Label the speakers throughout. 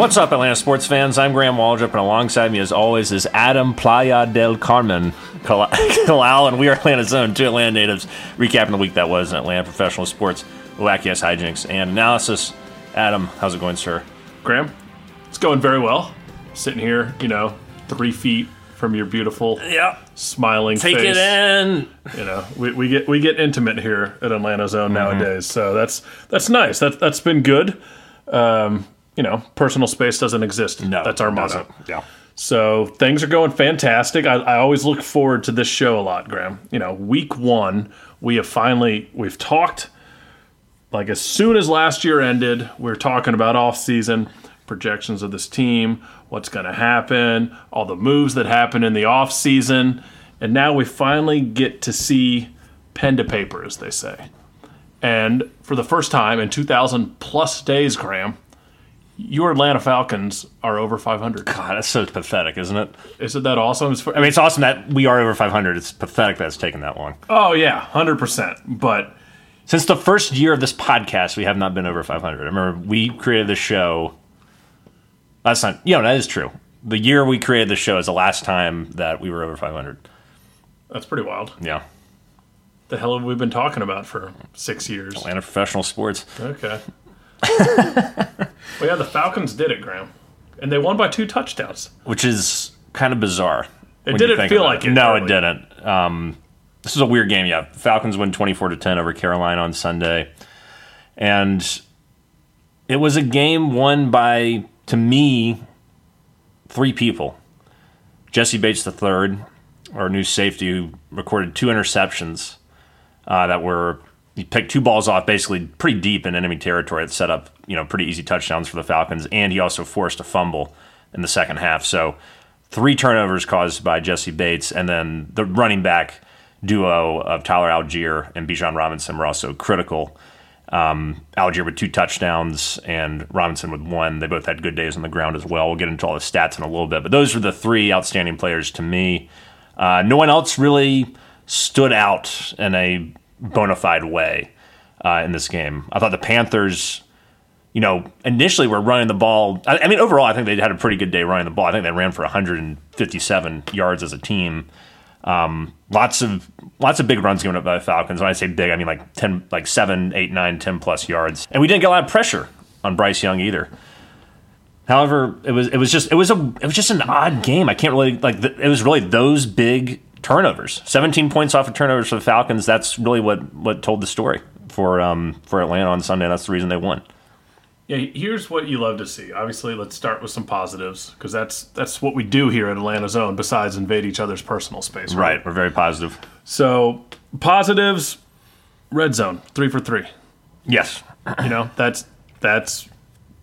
Speaker 1: What's up, Atlanta sports fans? I'm Graham Waldrop, and alongside me, as always, is Adam Playa del Carmen Kalal, and we are Atlanta's Own, two Atlanta natives, recapping the week that was in Atlanta professional sports, wacky ass hijinks, and analysis. Adam, how's it going, sir?
Speaker 2: Graham, it's going very well. Sitting here, you know, three feet from your beautiful,
Speaker 1: Yeah.
Speaker 2: smiling
Speaker 1: Take
Speaker 2: face.
Speaker 1: it in.
Speaker 2: You know, we, we get we get intimate here at Atlanta's Own
Speaker 1: Mm-hmm.
Speaker 2: nowadays, so that's that's nice. That that's been good. Um, you know, personal space doesn't exist.
Speaker 1: No,
Speaker 2: that's our motto.
Speaker 1: Yeah.
Speaker 2: So things are going fantastic. I, I always look forward to this show a lot, Graham. You know, week one, we have finally we've talked like as soon as last year ended, we are talking about off season projections of this team, what's going to happen, all the moves that happen in the off season, and now we finally get to see pen to paper, as they say. And for the first time in 2,000 plus days, Graham, your Atlanta Falcons are over 500.
Speaker 1: God, that's so pathetic, isn't it?
Speaker 2: Isn't that awesome?
Speaker 1: I mean, it's awesome that we are over 500. It's pathetic that it's taken that long.
Speaker 2: Oh yeah, hundred percent. But
Speaker 1: Since the first year of this podcast, we have not been over 500. I remember we created the show. That's not, you know, that is true. The year we created the show is the last time that we were over 500.
Speaker 2: that's pretty wild.
Speaker 1: Yeah.
Speaker 2: The hell have we been talking about for six years?
Speaker 1: Atlanta professional sports.
Speaker 2: Okay. Well, yeah, the Falcons did it, Graham, and they won by two touchdowns.
Speaker 1: which is kind of bizarre. It
Speaker 2: didn't feel like it,
Speaker 1: No,
Speaker 2: really.
Speaker 1: it didn't. Um, this is a weird game. Yeah, Falcons win twenty four to ten over Carolina on Sunday, and it was a game won by, to me, three people. Jessie Bates III, our new safety, who recorded two interceptions uh, that were he picked two balls off basically pretty deep in enemy territory that set up you know pretty easy touchdowns for the Falcons, and he also forced a fumble in the second half. So three turnovers caused by Jessie Bates, and then the running back duo of Tyler Allgeier and Bijan Robinson were also critical. Um, Allgeier with two touchdowns and Robinson with one. They both had good days on the ground as well. We'll get into all the stats in a little bit, but those are the three outstanding players to me. Uh, no one else really stood out in a bona fide way uh, in this game. I thought the Panthers, you know, initially were running the ball. I, I mean, overall, I think they had a pretty good day running the ball. I think they ran for 157 yards as a team. Um, lots of lots of big runs given up by the Falcons. When I say big, I mean like ten, like seven, eight, nine, ten plus yards. And we didn't get a lot of pressure on Bryce Young either. However, it was it was just it was a it was just an odd game. I can't really like th- it was really those big turnovers. Seventeen points off of turnovers for the Falcons. That's really what what told the story for um for Atlanta on Sunday. That's the reason they won.
Speaker 2: Yeah, here's what you love to see. Obviously, let's start with some positives because that's that's what we do here at Atlanta's Own. Besides invade each other's personal space,
Speaker 1: Right, we're very positive.
Speaker 2: So positives, red zone, three for three.
Speaker 1: Yes,
Speaker 2: You know, that's that's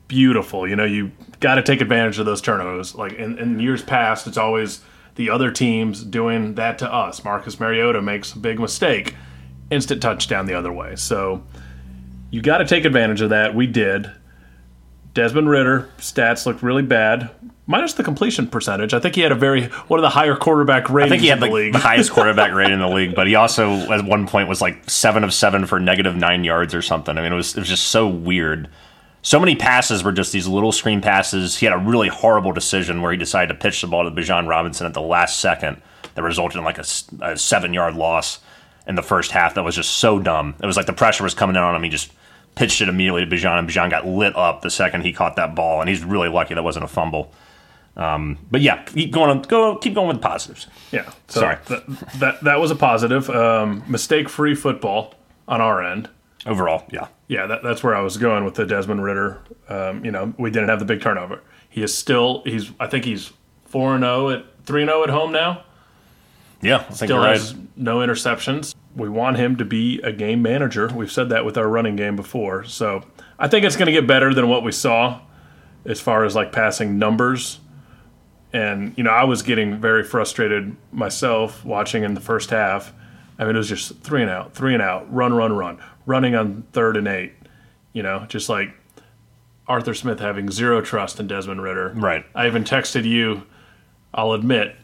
Speaker 2: beautiful. You know, you got to take advantage of those turnovers. Like in, in years past, it's always the other teams doing that to us. Marcus Mariota makes a big mistake, instant touchdown the other way. So you got to take advantage of that. We did. Desmond Ridder stats look really bad, minus the completion percentage. I think he had a very one of the higher quarterback ratings
Speaker 1: I think he had
Speaker 2: in the
Speaker 1: like
Speaker 2: league.
Speaker 1: the highest quarterback rate in the league, but he also at one point was like seven of seven for negative nine yards or something. I mean, it was it was just so weird. So many passes were just these little screen passes. He had a really horrible decision where he decided to pitch the ball to Bijan Robinson at the last second that resulted in like a seven yard loss in the first half. That was just so dumb. It was like the pressure was coming in on him. He just pitched it immediately to Bijan, and Bijan got lit up the second he caught that ball. And he's really lucky that wasn't a fumble. Um, but yeah, keep going. On, go keep going with the positives.
Speaker 2: Yeah. So
Speaker 1: Sorry.
Speaker 2: That, that that was a positive. Um, Mistake free football on our end.
Speaker 1: Overall, yeah.
Speaker 2: Yeah, that, that's where I was going with the Desmond Ridder. Um, you know, we didn't have the big turnover. He is still he's I think he's four and zero at three and zero at home now.
Speaker 1: Yeah, I think
Speaker 2: Still
Speaker 1: you're right.
Speaker 2: has no interceptions. We want him to be a game manager. We've said that with our running game before. So I think it's going to get better than what we saw as far as like passing numbers. And you know, I was getting very frustrated myself watching in the first half. I mean, it was just three and out, three and out, run, run, run, running on third and eight. You know, just like Arthur Smith having zero trust in Desmond Ridder.
Speaker 1: Right.
Speaker 2: I even texted you, I'll admit,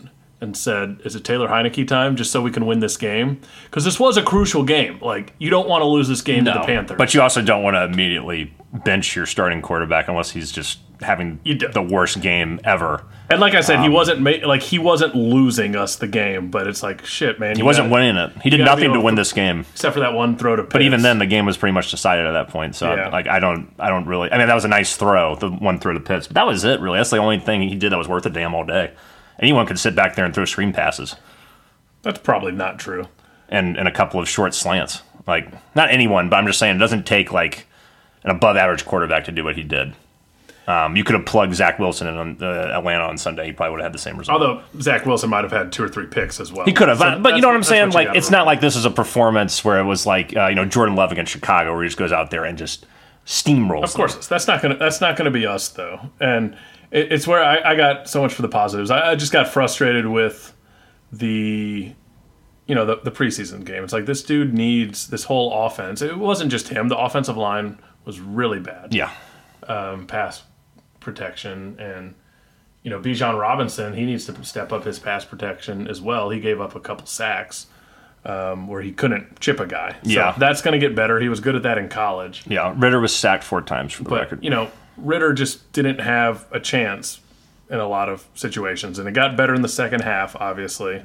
Speaker 2: and said, "Is it Taylor Heinicke time? Just so we can win this game because this was a crucial game. Like you don't want to lose this game to the Panthers.
Speaker 1: But you also don't want to immediately bench your starting quarterback unless he's just having the worst game ever.
Speaker 2: And like I said,
Speaker 1: Um,
Speaker 2: he wasn't ma- like he wasn't losing us the game, but it's like shit, man.
Speaker 1: He wasn't winning it. He did nothing to win this game.
Speaker 2: except for that one throw to.
Speaker 1: But even then, the game was pretty much decided at that point. So,
Speaker 2: Yeah.
Speaker 1: like, I don't, I don't really. I mean, that was a nice throw, the one through the pits, but that was it. Really, that's the only thing he did that was worth a damn all day. Anyone could sit back there and throw screen passes
Speaker 2: that's probably not true.
Speaker 1: and and a couple of short slants. Like, not anyone, but I'm just saying it doesn't take like an above average quarterback to do what he did. Um, you could have plugged Zach Wilson in on, uh, Atlanta on Sunday. He probably would have had the same result.
Speaker 2: Although Zach Wilson might have had two or three picks as well.
Speaker 1: He could have,
Speaker 2: So
Speaker 1: but, you know what I'm saying?
Speaker 2: you
Speaker 1: Like, it's not like this is a performance where it was like uh, you know Jordan Love against Chicago, where he just goes out there and just steamrolls.
Speaker 2: Of course, that's not gonna that's not gonna be us though, and it, it's where I, I got so much for the positives. I, I just got frustrated with the, you know, the, the preseason game. It's like this dude needs this whole offense. It wasn't just him. The offensive line was really bad.
Speaker 1: Yeah,
Speaker 2: um, pass protection and. You know, Bijan Robinson, he needs to step up his pass protection as well. He gave up a couple sacks um, where he couldn't chip a guy. So
Speaker 1: Yeah.
Speaker 2: that's going to get better. He was good at that in college.
Speaker 1: yeah. Ridder was sacked four times for the
Speaker 2: But
Speaker 1: record.
Speaker 2: you know, Ridder just didn't have a chance in a lot of situations, and it got better in the second half, obviously.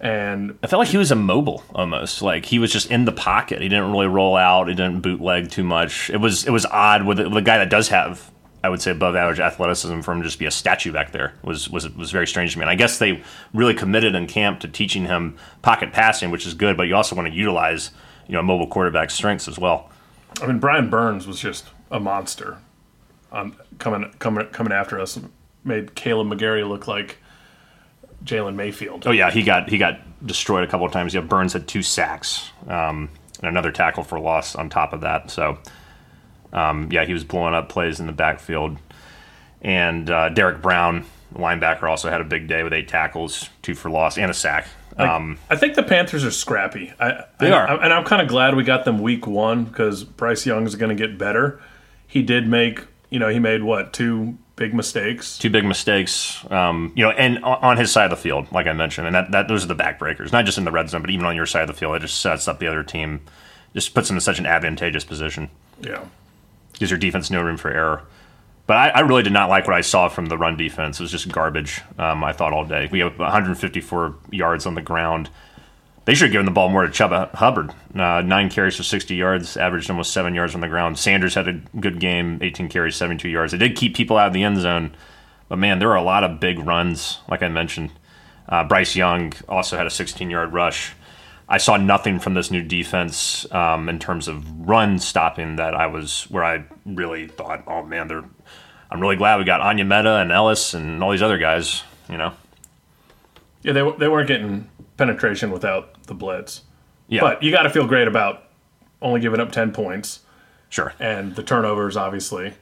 Speaker 2: And
Speaker 1: I felt like he was immobile almost. Like he was just in the pocket. He didn't really roll out. He didn't bootleg too much. It was it was odd with the, with a guy that does have, I would say, above average athleticism for him to just be a statue back there was was was very strange to me. And I guess they really committed in camp to teaching him pocket passing, which is good. But you also want to utilize you know mobile quarterback strengths as well.
Speaker 2: I mean, Brian Burns was just a monster on coming coming coming after us. Made Kaleb McGary look like Jalen Mayfield.
Speaker 1: Oh yeah, he got he got destroyed a couple of times. Yeah, Burns had two sacks um, and another tackle for loss on top of that. So um, yeah, he was blowing up plays in the backfield. And uh, Derrick Brown, linebacker, also had a big day with eight tackles, two for loss, and a sack. Um,
Speaker 2: I think the Panthers are scrappy. I,
Speaker 1: They
Speaker 2: I-
Speaker 1: are.
Speaker 2: and I'm kind of glad we got them week one because Bryce Young is going to get better. He did make, you know, he made what two big mistakes.
Speaker 1: two big mistakes, um, you know, and on on his side of the field, like I mentioned, and that, that those are the backbreakers, not just in the red zone, but even on your side of the field. It just sets up the other team, just puts them in such an advantageous position.
Speaker 2: Yeah.
Speaker 1: Gives your defense no room for error. But I, I really did not like what I saw from the run defense. It was just garbage. Um, I thought all day. We have 154 yards on the ground. They should have given the ball more to Chuba Hubbard. Uh, nine carries for 60 yards, averaged almost seven yards on the ground. Sanders had a good game, 18 carries, 72 yards. They did keep people out of the end zone, but man, there were a lot of big runs, like I mentioned. Uh, Bryce Young also had a 16 yard rush. I saw nothing from this new defense um, in terms of run stopping that I was where I really thought, oh man, they're. I'm really glad we got Onyemata and Ellis and all these other guys. You know,
Speaker 2: Yeah, they, they weren't getting penetration without the blitz.
Speaker 1: yeah,
Speaker 2: But you got to feel great about only giving up 10 points
Speaker 1: sure.
Speaker 2: and the turnovers, obviously.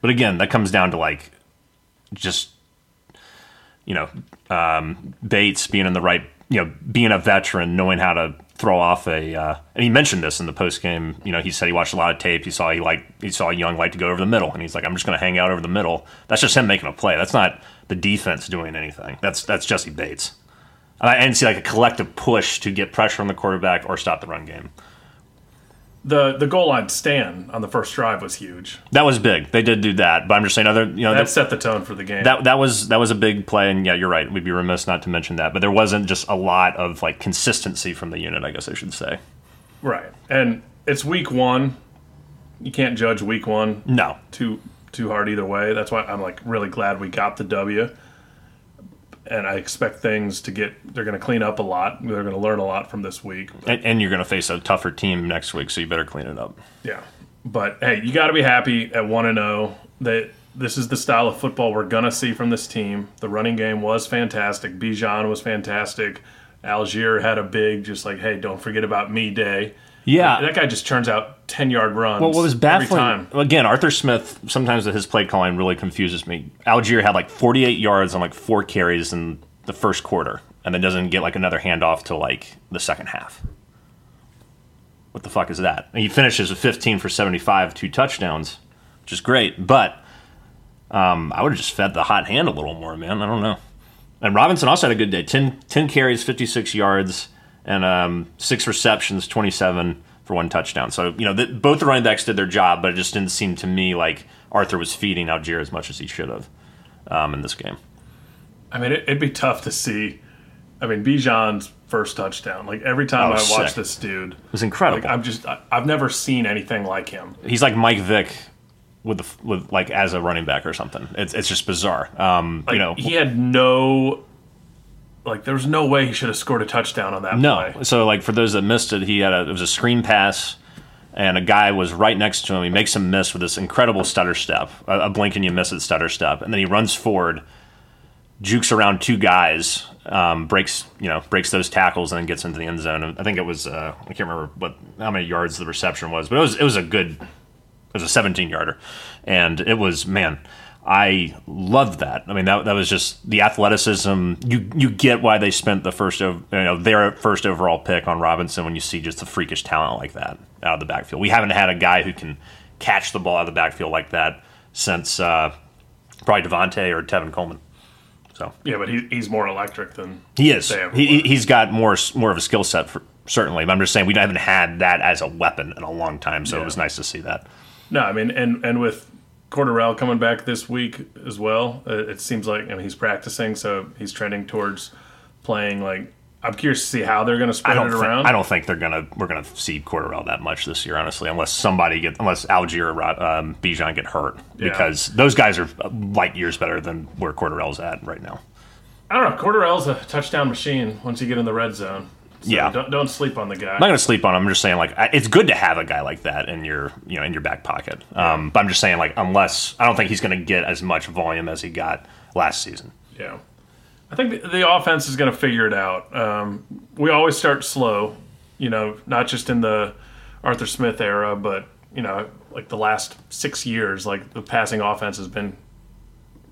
Speaker 1: But again, that comes down to like just you know um, Bates being in the right, you know, being a veteran, knowing how to throw off a. Uh, and he mentioned this in the post game. You know, he said he watched a lot of tape. He saw he like he saw Young like to go over the middle, and he's like, I'm just going to hang out over the middle. That's just him making a play. That's not the defense doing anything. That's that's Jessie Bates. And I didn't see like a collective push to get pressure on the quarterback or stop the run game.
Speaker 2: The the goal line stand on the first drive was huge.
Speaker 1: That was big. They did do that, but I'm just saying other. You know,
Speaker 2: That
Speaker 1: the-
Speaker 2: set the tone for the game.
Speaker 1: that that was that was a big play, and yeah, you're right. We'd be remiss not to mention that. But there wasn't just a lot of like consistency from the unit. I guess I should say.
Speaker 2: right. And it's week one. You can't judge week one
Speaker 1: No,
Speaker 2: too too hard either way. That's why I'm like really glad we got the W. And I expect things to get they're going to clean up a lot. They're going to learn a lot from this week.
Speaker 1: and, and you're going to face a tougher team next week, so you better clean it up.
Speaker 2: Yeah. But hey, you got to be happy at 1 and 0 that this is the style of football we're going to see from this team. The running game was fantastic. Bijan was fantastic. Allgeier had a big just like, "Hey, don't forget about me" day.
Speaker 1: Yeah.
Speaker 2: That guy just turns out 10-yard runs
Speaker 1: Well, what was
Speaker 2: every
Speaker 1: baffling
Speaker 2: time.
Speaker 1: again, Arthur Smith. Sometimes his play calling really confuses me. Allgeier had like 48 yards on like four carries in the first quarter, and then doesn't get like another handoff till like the second half. What the fuck is that? And he finishes with 15 for 75, two touchdowns, which is great. But um, I would have just fed the hot hand a little more, man. I don't know. And Robinson also had a good day 10, 10 carries, 56 yards, and um, six receptions, 27 for one touchdown. So, you know, th- both the running backs did their job, but it just didn't seem to me like Arthur was feeding Allgeier as much as he should have um, in this game.
Speaker 2: I mean, it, it'd be tough to see. I mean, Bijan's first touchdown. Like every time
Speaker 1: Oh,
Speaker 2: I
Speaker 1: sick.
Speaker 2: watch this dude,
Speaker 1: It was incredible.
Speaker 2: like I'm just I, I've never seen anything like him.
Speaker 1: He's like Mike Vick with the with like as a running back or something. It's it's just bizarre. Um,
Speaker 2: Like
Speaker 1: you know,
Speaker 2: he had no. Like there was no way he should have scored a touchdown on that play.
Speaker 1: No.
Speaker 2: play.
Speaker 1: So like for those that missed it, he had a it was a screen pass, and a guy was right next to him. He makes him miss with this incredible stutter step, a, a blink and you miss it stutter step, and then he runs forward, jukes around two guys, um, breaks you know breaks those tackles, and then gets into the end zone. And I think it was uh, I can't remember what how many yards the reception was, but it was it was a good it was a 17 yarder, and it was man. I loved that. I mean, that that was just the athleticism. You you get why they spent the first of you know their first overall pick on Robinson when you see just the freakish talent like that out of the backfield. We haven't had a guy who can catch the ball out of the backfield like that since uh, probably Devonta or Tevin Coleman. So
Speaker 2: Yeah, but he, he's more electric than
Speaker 1: he is. He, he's got more more of a skill set for certainly. But I'm just saying we haven't had that as a weapon in a long time. So
Speaker 2: Yeah.
Speaker 1: it was nice to see that.
Speaker 2: No, I mean, and and with Cordarrelle coming back this week as well, uh, it seems like I mean he's practicing, so he's trending towards playing. Like I'm curious to see how they're going to
Speaker 1: I
Speaker 2: spread
Speaker 1: don't.
Speaker 2: it
Speaker 1: Think,
Speaker 2: around.
Speaker 1: I don't think they're gonna. We're gonna see Cordarrelle that much this year, honestly, unless somebody get unless Allgeier or Rod- um, Bijan get hurt,
Speaker 2: Yeah.
Speaker 1: because those guys are light years better than where Cordarrelle's at right now.
Speaker 2: I don't know. Cordarrelle's a touchdown machine once you get in the red zone. So
Speaker 1: Yeah.
Speaker 2: don't, don't sleep on the guy.
Speaker 1: I'm not gonna sleep on him. I'm just saying, like, I- it's good to have a guy like that in your, you know, in your back pocket. Um, but I'm just saying, like, unless I don't think he's gonna get as much volume as he got last season.
Speaker 2: Yeah. I think the, the offense is going to figure it out. Um, we always start slow, you know, not just in the Arthur Smith era, but, you know, like the last six years, like the passing offense has been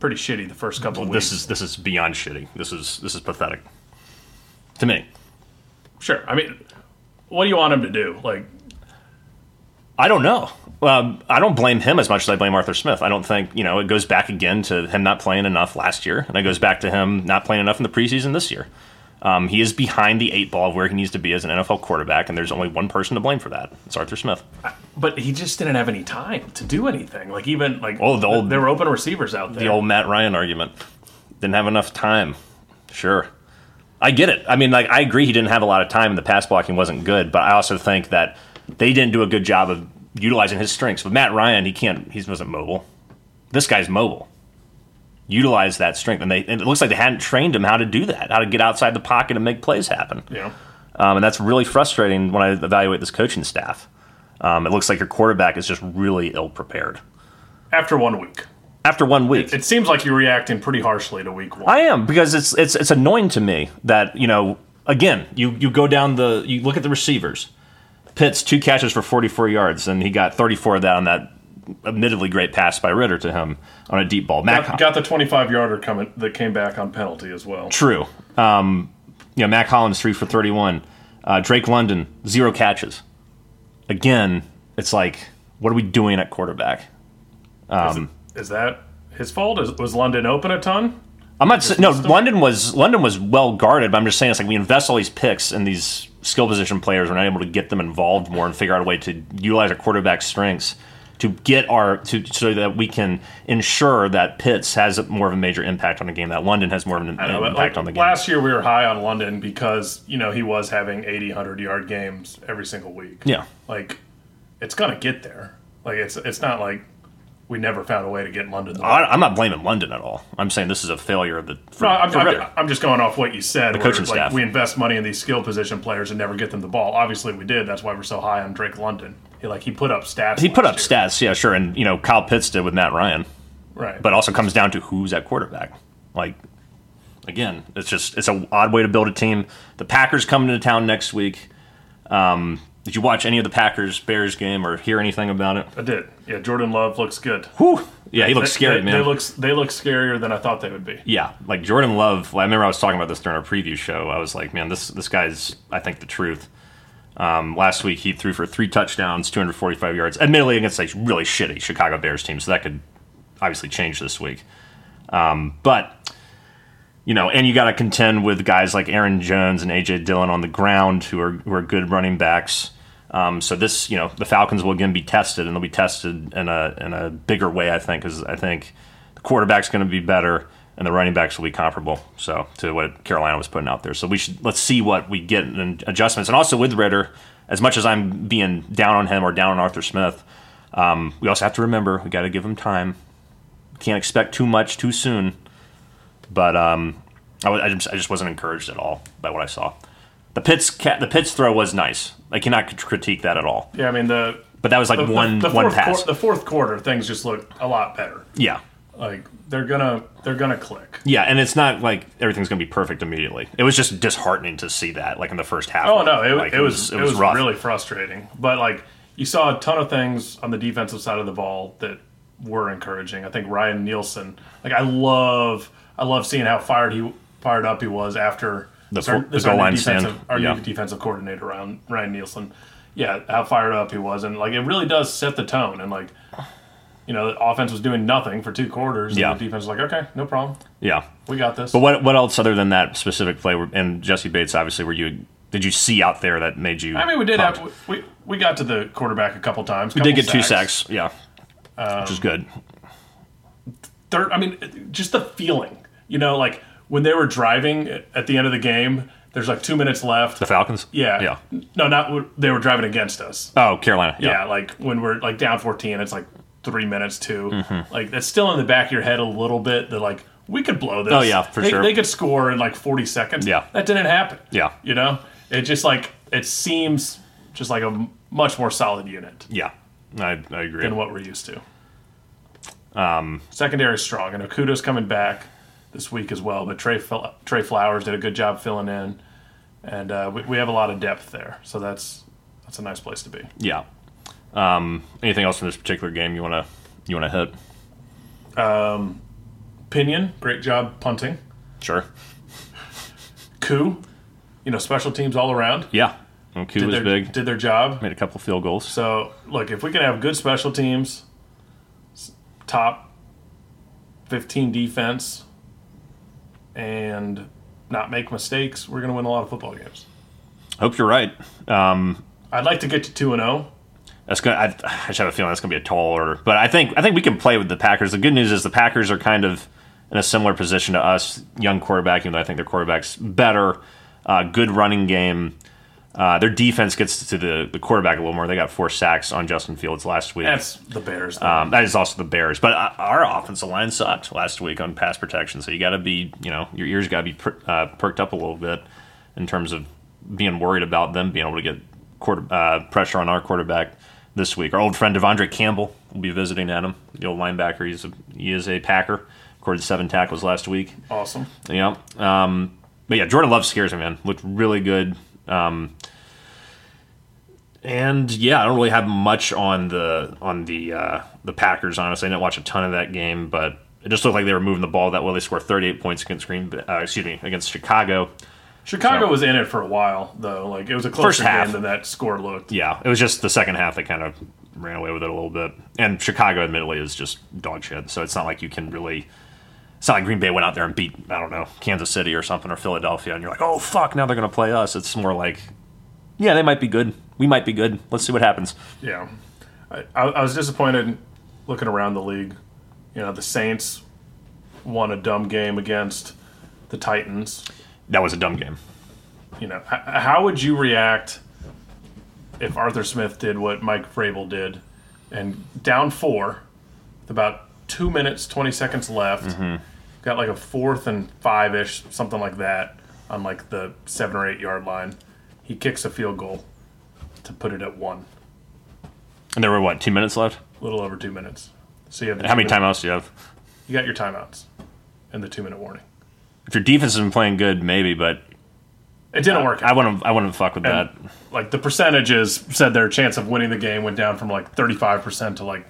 Speaker 2: pretty shitty the first couple of weeks.
Speaker 1: This is this is beyond shitty. This is this is pathetic to me.
Speaker 2: Sure. I mean, what do you want him to do? Like,
Speaker 1: I don't know. Um, I don't blame him as much as I blame Arthur Smith. I don't think you know it goes back again to him not playing enough last year, and it goes back to him not playing enough in the preseason this year. Um, he is behind the eight ball of where he needs to be as an NFL quarterback, and there's only one person to blame for that. It's Arthur Smith.
Speaker 2: but he just didn't have any time to do anything. Like, even like,
Speaker 1: Oh, the old-
Speaker 2: there were open receivers out there.
Speaker 1: The old Matt Ryan argument. Didn't have enough time. Sure. I get it. I mean, like, I agree he didn't have a lot of time and the pass blocking wasn't good, but I also think that they didn't do a good job of utilizing his strengths. With Matt Ryan, he can't, he wasn't mobile. This guy's mobile. Utilize that strength. And, they, and it looks like they hadn't trained him how to do that, how to get outside the pocket and make plays happen.
Speaker 2: know,
Speaker 1: Um, and that's really frustrating when I evaluate this coaching staff. Um, it looks like your quarterback is just really ill prepared.
Speaker 2: after one week.
Speaker 1: After one week.
Speaker 2: It seems like you're reacting pretty harshly to week one.
Speaker 1: I am because it's it's it's annoying to me that you know again you you go down the you look at the receivers. Pitts two catches for 44 yards and he got 34 of that on that admittedly great pass by Ridder to him on a deep ball. Mac
Speaker 2: got, got the 25 yarder coming that came back on penalty as well.
Speaker 1: true. Um, you know Mac Hollins three for 31. Uh, Drake London zero catches. Again, it's like what are we doing at quarterback?
Speaker 2: It- is that his fault? Is, was London open a ton?
Speaker 1: I'm not saying no. London was London was well guarded, but I'm just saying it's like we invest all these picks in these skill position players. We're not able to get them involved more and figure out a way to utilize our quarterback strengths to get our to so that we can ensure that Pitts has more of a major impact on the game. That London has more of an,
Speaker 2: know,
Speaker 1: impact
Speaker 2: like,
Speaker 1: on the game.
Speaker 2: Last year we were high on London because you know he was having 80, 100 yard games every single week.
Speaker 1: yeah,
Speaker 2: Like it's gonna get there. Like it's it's not like we never found a way to get London. The
Speaker 1: I, I'm not blaming London at all. I'm saying this is a failure of the. For,
Speaker 2: No, I'm, I'm, I'm just going off what you said. The
Speaker 1: coaching
Speaker 2: like,
Speaker 1: staff.
Speaker 2: We invest money in these skill position players and never get them the ball. Obviously, we did. That's why we're so high on Drake London. He like he put up stats.
Speaker 1: he put up
Speaker 2: year.
Speaker 1: stats, yeah, sure, and you know Kyle Pitts did with Matt Ryan.
Speaker 2: right?
Speaker 1: but also comes down to who's at quarterback. Like, again, it's just it's an odd way to build a team. The Packers coming to town next week. Um, did you watch any of the Packers Bears game or hear anything about it?
Speaker 2: I did. Yeah, Jordan Love looks good.
Speaker 1: Whew. Yeah, he looks
Speaker 2: They-
Speaker 1: scary,
Speaker 2: they,
Speaker 1: man.
Speaker 2: They look they look scarier than I thought they would be.
Speaker 1: yeah, like Jordan Love. I remember I was talking about this during our preview show. I was like, man, this this guy's I think the truth. Um, last week he threw for three touchdowns, 245 yards. Admittedly against a really shitty Chicago Bears team, so that could obviously change this week. Um, but you know, and you got to contend with guys like Aaron Jones and AJ Dillon on the ground, who are who are good running backs. Um, so this, you know, the Falcons will again be tested, and they'll be tested in a in a bigger way, I think, because I think the quarterback's going to be better, and the running backs will be comparable. So to what Carolina was putting out there. So we should let's see what we get in adjustments, and also with Ridder, as much as I'm being down on him or down on Arthur Smith, um, we also have to remember we got to give him time. Can't expect too much too soon. But um, I, was- I just, I just wasn't encouraged at all by what I saw. The Pitts ca- the Pitts throw was nice. I cannot critique that at all.
Speaker 2: Yeah, I mean the
Speaker 1: But that was like
Speaker 2: the,
Speaker 1: one
Speaker 2: the,
Speaker 1: one
Speaker 2: fourth
Speaker 1: pass.
Speaker 2: the fourth quarter things just look a lot better.
Speaker 1: yeah,
Speaker 2: Like they're gonna they're gonna click.
Speaker 1: yeah, and it's not like everything's gonna be perfect immediately. It was just disheartening to see that, like in the first half.
Speaker 2: Oh no, it,
Speaker 1: Like,
Speaker 2: it, was, it was
Speaker 1: rough.
Speaker 2: really frustrating. But like you saw a ton of things on the defensive side of the ball that were encouraging. I think Ryan Nielsen, like I love I love seeing how fired he fired up he was after
Speaker 1: The
Speaker 2: this
Speaker 1: the goal line stand.
Speaker 2: defensive our
Speaker 1: Yeah.
Speaker 2: new defensive coordinator around Ryan Nielsen. Yeah, how fired up he was, and like it really does set the tone. And like, you know, the offense was doing nothing for two quarters.
Speaker 1: Yeah.
Speaker 2: and the defense was like, okay, no problem,
Speaker 1: yeah.
Speaker 2: we got this.
Speaker 1: But what what else other than that specific play? And Jessie Bates, obviously, were you did you see out there that made you?
Speaker 2: I mean, we did
Speaker 1: pumped?
Speaker 2: have we we got to the quarterback a couple times.
Speaker 1: We did get two sacks, yeah, which is um, good.
Speaker 2: third. I mean, just the feeling. You know, like when they were driving at the end of the game. There's like two minutes left.
Speaker 1: The Falcons,
Speaker 2: yeah,
Speaker 1: yeah.
Speaker 2: No, not they were driving against us.
Speaker 1: Oh, Carolina,
Speaker 2: Yeah,
Speaker 1: yeah,
Speaker 2: like when we're like down 14, it's like three minutes to.
Speaker 1: Mm-hmm.
Speaker 2: Like that's still in the back of your head a little bit. That like we could blow this.
Speaker 1: Oh, yeah, for
Speaker 2: they,
Speaker 1: sure.
Speaker 2: They could score in like 40 seconds.
Speaker 1: Yeah.
Speaker 2: that didn't happen.
Speaker 1: Yeah.
Speaker 2: you know, it just like it seems just like a much more solid unit
Speaker 1: yeah. I, I agree.
Speaker 2: than what we're used to. Um, secondary is strong, and Okudah's coming back this week as well. But Trey Trey Flowers did a good job filling in, and uh, we, we have a lot of depth there, so that's that's a nice place to be.
Speaker 1: Yeah. Um, anything else from this particular game you wanna you wanna hit?
Speaker 2: Pinion, great job punting.
Speaker 1: Sure.
Speaker 2: Koo, you know, special teams all around.
Speaker 1: Yeah. And
Speaker 2: Did
Speaker 1: was
Speaker 2: their,
Speaker 1: big.
Speaker 2: did their job.
Speaker 1: Made a couple field goals.
Speaker 2: So, look, if we can have good special teams, top 15 defense, and not make mistakes, we're going to win a lot of football games.
Speaker 1: Hope you're right. Um,
Speaker 2: I'd like to get to 2 and oh. 0.
Speaker 1: that's gonna. I, I just have a feeling that's gonna be a tall order, but I think I think we can play with the Packers. The good news is the Packers are kind of in a similar position to us, young quarterback. Even though I think their quarterback's better, uh, good running game. Uh, their defense gets to the, the quarterback a little more. They got four sacks on Justin Fields last week.
Speaker 2: That's the Bears.
Speaker 1: Um, that is also the Bears, but uh, our offensive line sucked last week on pass protection. So you got to be, you know, your ears got to be per, uh, perked up a little bit in terms of being worried about them being able to get quarter, uh, pressure on our quarterback this week. Our old friend De'Vondre Campbell will be visiting Adam, the old linebacker. He's a, he is a Packer. Recorded seven tackles last week.
Speaker 2: awesome.
Speaker 1: Yeah. Um, but yeah, Jordan Love scares me, man. Looked really good. Um, and yeah, I don't really have much on the on the uh, the Packers. Honestly, I didn't watch a ton of that game, but it just looked like they were moving the ball that well. They scored 38 points against Green, uh, excuse me, against Chicago.
Speaker 2: Chicago
Speaker 1: So-
Speaker 2: was in it for a while, though. Like, it was a closer
Speaker 1: First half.
Speaker 2: game than that score looked.
Speaker 1: Yeah, it was just the second half that kind of ran away with it a little bit. And Chicago, admittedly, is just dog shit. So it's not like you can really. It's not like Green Bay went out there and beat I don't know Kansas City or something or Philadelphia, and you're like, oh fuck, now they're going to play us. It's more like, yeah, they might be good. We might be good. Let's see what happens.
Speaker 2: Yeah. I, I, was disappointed looking around the league. You know, the Saints won a dumb game against the Titans.
Speaker 1: That was a dumb game.
Speaker 2: You know, h- how would you react if Arthur Smith did what Mike Vrabel did and down four, with about two minutes, 20 seconds left, mm-hmm. got like a fourth and five ish, something like that, on like the seven or eight yard line? He kicks a field goal to put it at one,
Speaker 1: And there were what two minutes left.
Speaker 2: a little over two minutes. So you have the
Speaker 1: How many timeouts do you have?
Speaker 2: You got your timeouts and the two minute warning.
Speaker 1: If your defense has been playing good, maybe, but
Speaker 2: It didn't work.
Speaker 1: I wouldn't. I wouldn't fuck with that.
Speaker 2: Like the percentages said their chance of winning the game went down from like 35% to like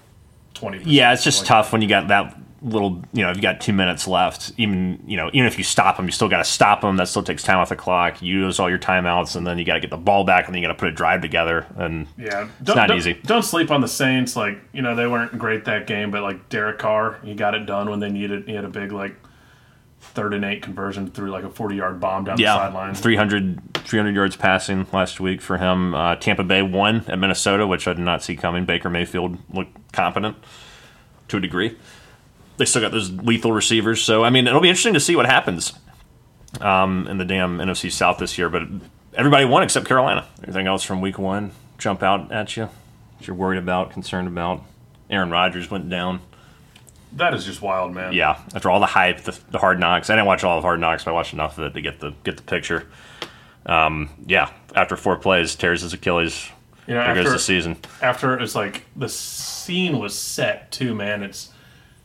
Speaker 2: 20%.
Speaker 1: Yeah, it's just
Speaker 2: Like,
Speaker 1: tough when you got that little. You know, if you got two minutes left, even you know, even if you stop them, you still got to stop them. That still takes time off the clock. You use all your timeouts, and then you got to get the ball back, and then you got to put a drive together. And
Speaker 2: Yeah. Don't,
Speaker 1: not
Speaker 2: don't-
Speaker 1: easy.
Speaker 2: Don't sleep on the Saints. Like, you know, they weren't great that game, but like Derek Carr, he got it done when they needed. He had a big like third and eight conversion through like a 40 yard bomb down the
Speaker 1: Yeah,
Speaker 2: sideline.
Speaker 1: 300, 300 yards passing last week for him. Uh, Tampa Bay won at Minnesota, which I did not see coming. Baker Mayfield looked competent to a degree. They still got those lethal receivers, so I mean, it'll be interesting to see what happens um, in the damn NFC South this year. But everybody won except Carolina. Anything else from Week One jump out at you. That you're worried about, concerned about. Aaron Rodgers went down.
Speaker 2: That is just wild, man.
Speaker 1: Yeah, after all the hype, the, the hard knocks. I didn't watch all of Hard Knocks, but I watched enough of it to get the get the picture. Um, yeah, after four plays, tears his Achilles.
Speaker 2: You know,
Speaker 1: There goes
Speaker 2: after,
Speaker 1: the season.
Speaker 2: after it's like the scene was set too, man. It's,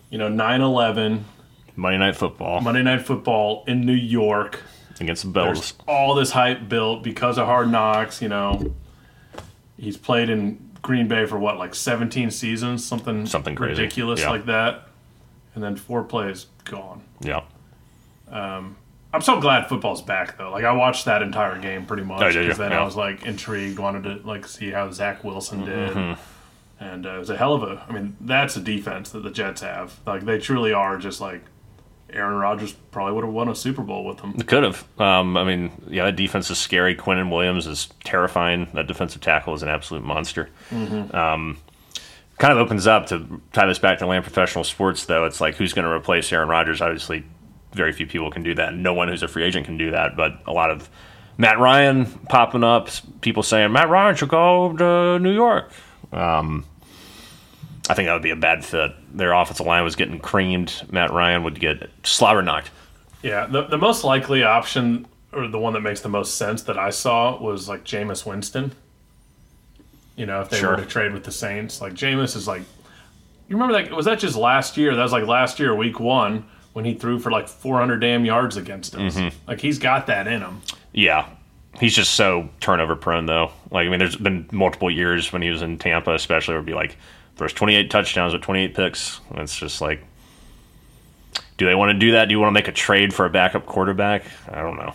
Speaker 2: you know, 9 11,
Speaker 1: Monday Night Football
Speaker 2: Monday Night Football in New York.
Speaker 1: against the
Speaker 2: There's
Speaker 1: Bills.
Speaker 2: all this hype built because of Hard Knocks. You know, he's played in Green Bay for what, like 17 seasons, something
Speaker 1: Something crazy.
Speaker 2: ridiculous
Speaker 1: Yeah.
Speaker 2: like that, and then four plays gone.
Speaker 1: Yeah, um,
Speaker 2: I'm so glad football's back though. Like I watched that entire game pretty much
Speaker 1: Oh,
Speaker 2: because
Speaker 1: did you?
Speaker 2: then
Speaker 1: Yeah.
Speaker 2: I was like intrigued, wanted to like see how Zach Wilson did.
Speaker 1: Mm-hmm. Mm-hmm.
Speaker 2: And uh, it was a hell of a. I mean, that's a defense that the Jets have. Like they truly are just like Aaron Rodgers probably would have won a Super Bowl with them.
Speaker 1: could have. Um, I mean, yeah, that defense is scary. Quinnen Williams is terrifying. That defensive tackle is an absolute monster. Um, kind of opens up to tie this back to land professional sports, though. It's like who's going to replace Aaron Rodgers? Obviously, very few people can do that. No one who's a free agent can do that. But a lot of Matt Ryan popping up, people saying Matt Ryan should go to New York. Um, I think that would be a bad fit. Their offensive line was getting creamed. Matt Ryan would get slobber knocked.
Speaker 2: Yeah, the the most likely option or the one that makes the most sense that I saw was like Jameis Winston. You know, if they
Speaker 1: Sure.
Speaker 2: were to trade with the Saints, like Jameis is like, you remember that? Was that just last year? That was like last year, week one, when he threw for like 400 damn yards against us.
Speaker 1: Mm-hmm.
Speaker 2: Like he's got that in him.
Speaker 1: Yeah. He's just so turnover prone, though. Like, I mean, there's been multiple years when he was in Tampa, especially, where it'd be like, throws 28 touchdowns with 28 picks. It's just like, do they want to do that? Do you want to make a trade for a backup quarterback? I don't know.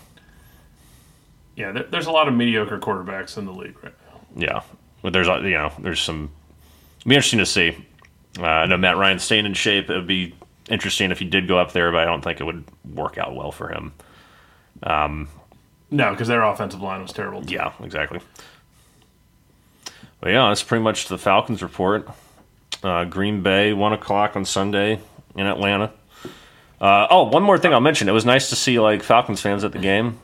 Speaker 2: Yeah, there's a lot of mediocre quarterbacks in the league right now.
Speaker 1: Yeah. But there's, uh, you know, there's some, it'd be interesting to see. Uh, I know Matt Ryan's staying in shape. It would be interesting if he did go up there, but I don't think it would work out well for him.
Speaker 2: No, because their offensive line was terrible. too.
Speaker 1: Yeah, exactly. But yeah, that's pretty much the Falcons report. Uh, Green Bay, one o'clock on Sunday in Atlanta. Uh, oh, one more thing I'll mention. It was nice to see like Falcons fans at the game.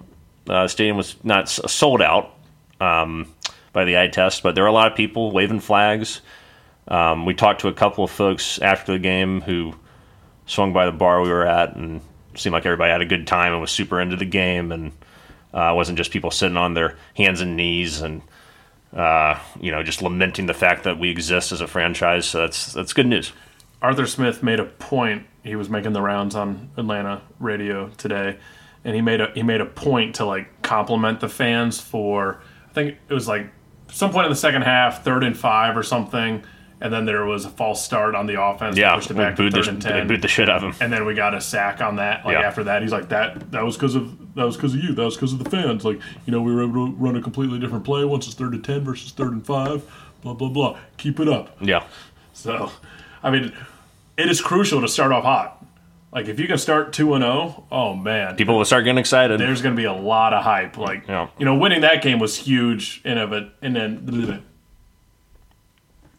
Speaker 1: Uh, stadium was not sold out um, by the eye test, but there were a lot of people waving flags. Um, we talked to a couple of folks after the game who swung by the bar we were at, and seemed like everybody had a good time and was super into the game, and uh, wasn't just people sitting on their hands and knees and uh, you know just lamenting the fact that we exist as a franchise. So that's that's good news.
Speaker 2: Arthur Smith made a point. He was making the rounds on Atlanta radio today, and he made a he made a point to like compliment the fans for I think it was like some point in the second half, third and five or something, and then there was a false start on the offense.
Speaker 1: Yeah,
Speaker 2: pushed it back to third
Speaker 1: the,
Speaker 2: and
Speaker 1: they
Speaker 2: ten.
Speaker 1: booed the shit out of him.
Speaker 2: and then we got a sack on that. Like
Speaker 1: Yeah.
Speaker 2: after that, he's like that. That was because of that was because of you. That was because of the fans. Like you know, we were able to run a completely different play once it's third and ten versus third and five. Blah blah blah. Keep it up.
Speaker 1: Yeah,
Speaker 2: So, I mean, it is crucial to start off hot. Like if you can start two and zero, oh man,
Speaker 1: people will start getting excited.
Speaker 2: there's going to be a lot of hype. Like
Speaker 1: Yeah.
Speaker 2: you know, winning that game was huge in of it, and then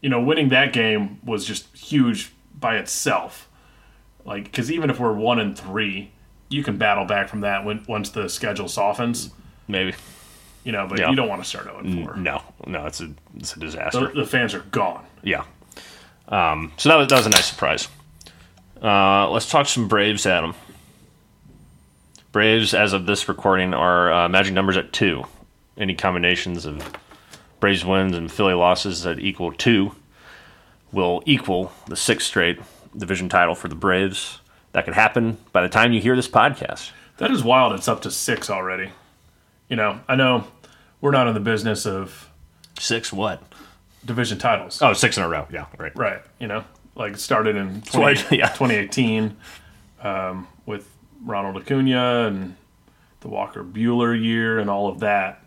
Speaker 2: you know, winning that game was just huge by itself. Like because even if we're one and three, you can battle back from that when once the schedule softens.
Speaker 1: Maybe
Speaker 2: You know, but
Speaker 1: Yeah.
Speaker 2: you don't want to start zero and four.
Speaker 1: no, no, it's a it's a
Speaker 2: The,
Speaker 1: disaster.
Speaker 2: the fans are gone.
Speaker 1: Yeah. Um, so that was that was a nice surprise. Uh, let's talk some Braves, Adam. Braves, as of this recording, are uh, magic numbers at two. Any combinations of Braves wins and Philly losses that equal two will equal the sixth straight division title for the Braves. That could happen by the time you hear this podcast.
Speaker 2: That is wild. It's up to six already. You know, I know we're not in the business of
Speaker 1: Six what?
Speaker 2: division titles.
Speaker 1: Oh, six in a row. Yeah, right.
Speaker 2: Right. You know, like started in 20,
Speaker 1: yeah.
Speaker 2: 2018 um, with Ronald Acuna and the Walker Buehler year and all of that.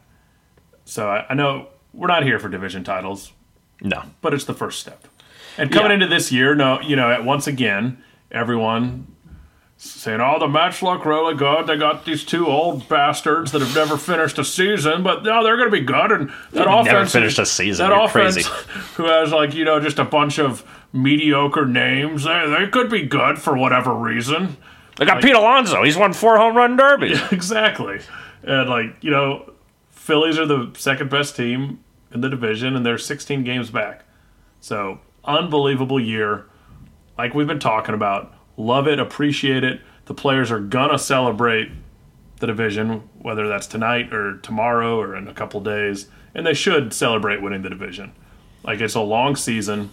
Speaker 2: So I, I know we're not here for division titles,
Speaker 1: No.
Speaker 2: but it's the first step. And coming
Speaker 1: Yeah.
Speaker 2: into this year, no, you know, once again, everyone saying, "Oh, the Mets look really good. They got these two old bastards that have never finished a season, but no, they're going to be good." And that offense
Speaker 1: Never finished a season.
Speaker 2: That
Speaker 1: You're
Speaker 2: offense,
Speaker 1: crazy.
Speaker 2: who has like you know just a bunch of mediocre names, they, they could be good for whatever reason.
Speaker 1: They got Pete Alonso. He's won four home run derbies.
Speaker 2: exactly. And like, you know, Phillies are the second best team in the division and they're 16 games back. So, unbelievable year. Like we've been talking about. Love it, appreciate it. The players are gonna celebrate the division, whether that's tonight or tomorrow or in a couple days. And they should celebrate winning the division. Like it's a long season.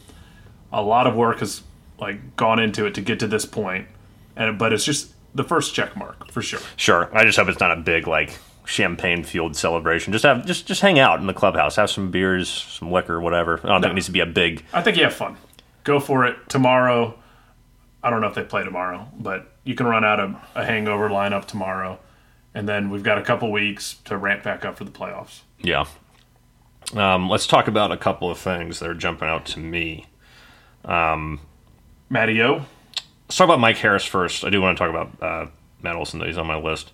Speaker 2: A lot of work has like gone into it to get to this point. And but it's just the first check mark for sure.
Speaker 1: Sure. I just hope it's not a big like champagne fueled celebration. Just have just just hang out in the clubhouse, have some beers, some liquor, whatever. I don't think it needs to be a big.
Speaker 2: I think you have fun. Go for it tomorrow. I don't know if they play tomorrow, but you can run out a, a hangover lineup tomorrow, and then we've got a couple weeks to ramp back up for the playoffs.
Speaker 1: Yeah. Um, let's talk about a couple of things that are jumping out to me.
Speaker 2: Matty O,
Speaker 1: Let's talk about Mike Harris first. I do want to talk about uh, Matt Olson, though. He's on my list.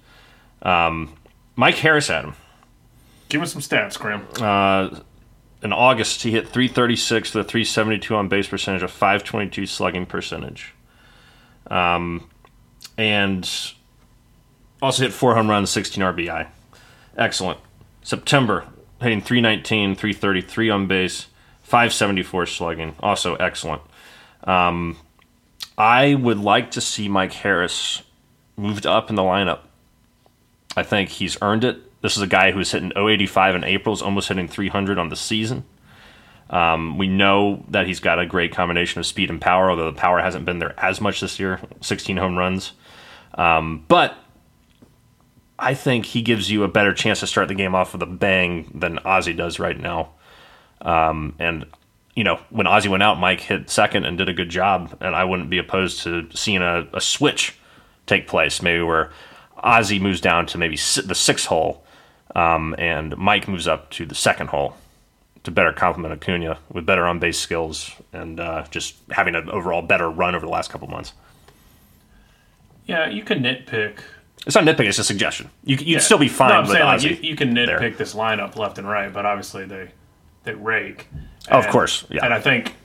Speaker 1: Um, Mike Harris had him.
Speaker 2: give us some stats, Graham.
Speaker 1: Uh, in August, he hit 336 with a 372 on base percentage, a 522 slugging percentage. Um, and also hit four home runs, 16 RBI. Excellent. September, hitting 319, 333 on base, 574 slugging. Also excellent. Um, I would like to see Mike Harris moved up in the lineup. I think he's earned it. This is a guy who's hitting 085 in April, is almost hitting 300 on the season. Um, we know that he's got a great combination of speed and power, although the power hasn't been there as much this year 16 home runs. Um, but I think he gives you a better chance to start the game off with a bang than Ozzy does right now. Um, and, you know, when Ozzy went out, Mike hit second and did a good job, and I wouldn't be opposed to seeing a, a switch take place, maybe where Ozzy moves down to maybe the sixth hole, um, and Mike moves up to the second hole to better complement Acuna with better on base skills and uh, just having an overall better run over the last couple months.
Speaker 2: Yeah, you can nitpick.
Speaker 1: It's not nitpicking; it's a suggestion. You, you'd
Speaker 2: Yeah.
Speaker 1: still be fine
Speaker 2: No, I'm
Speaker 1: with
Speaker 2: saying like you, you can nitpick
Speaker 1: there.
Speaker 2: this lineup left and right, but obviously they they rake.
Speaker 1: Oh,
Speaker 2: Of
Speaker 1: course, yeah.
Speaker 2: And I think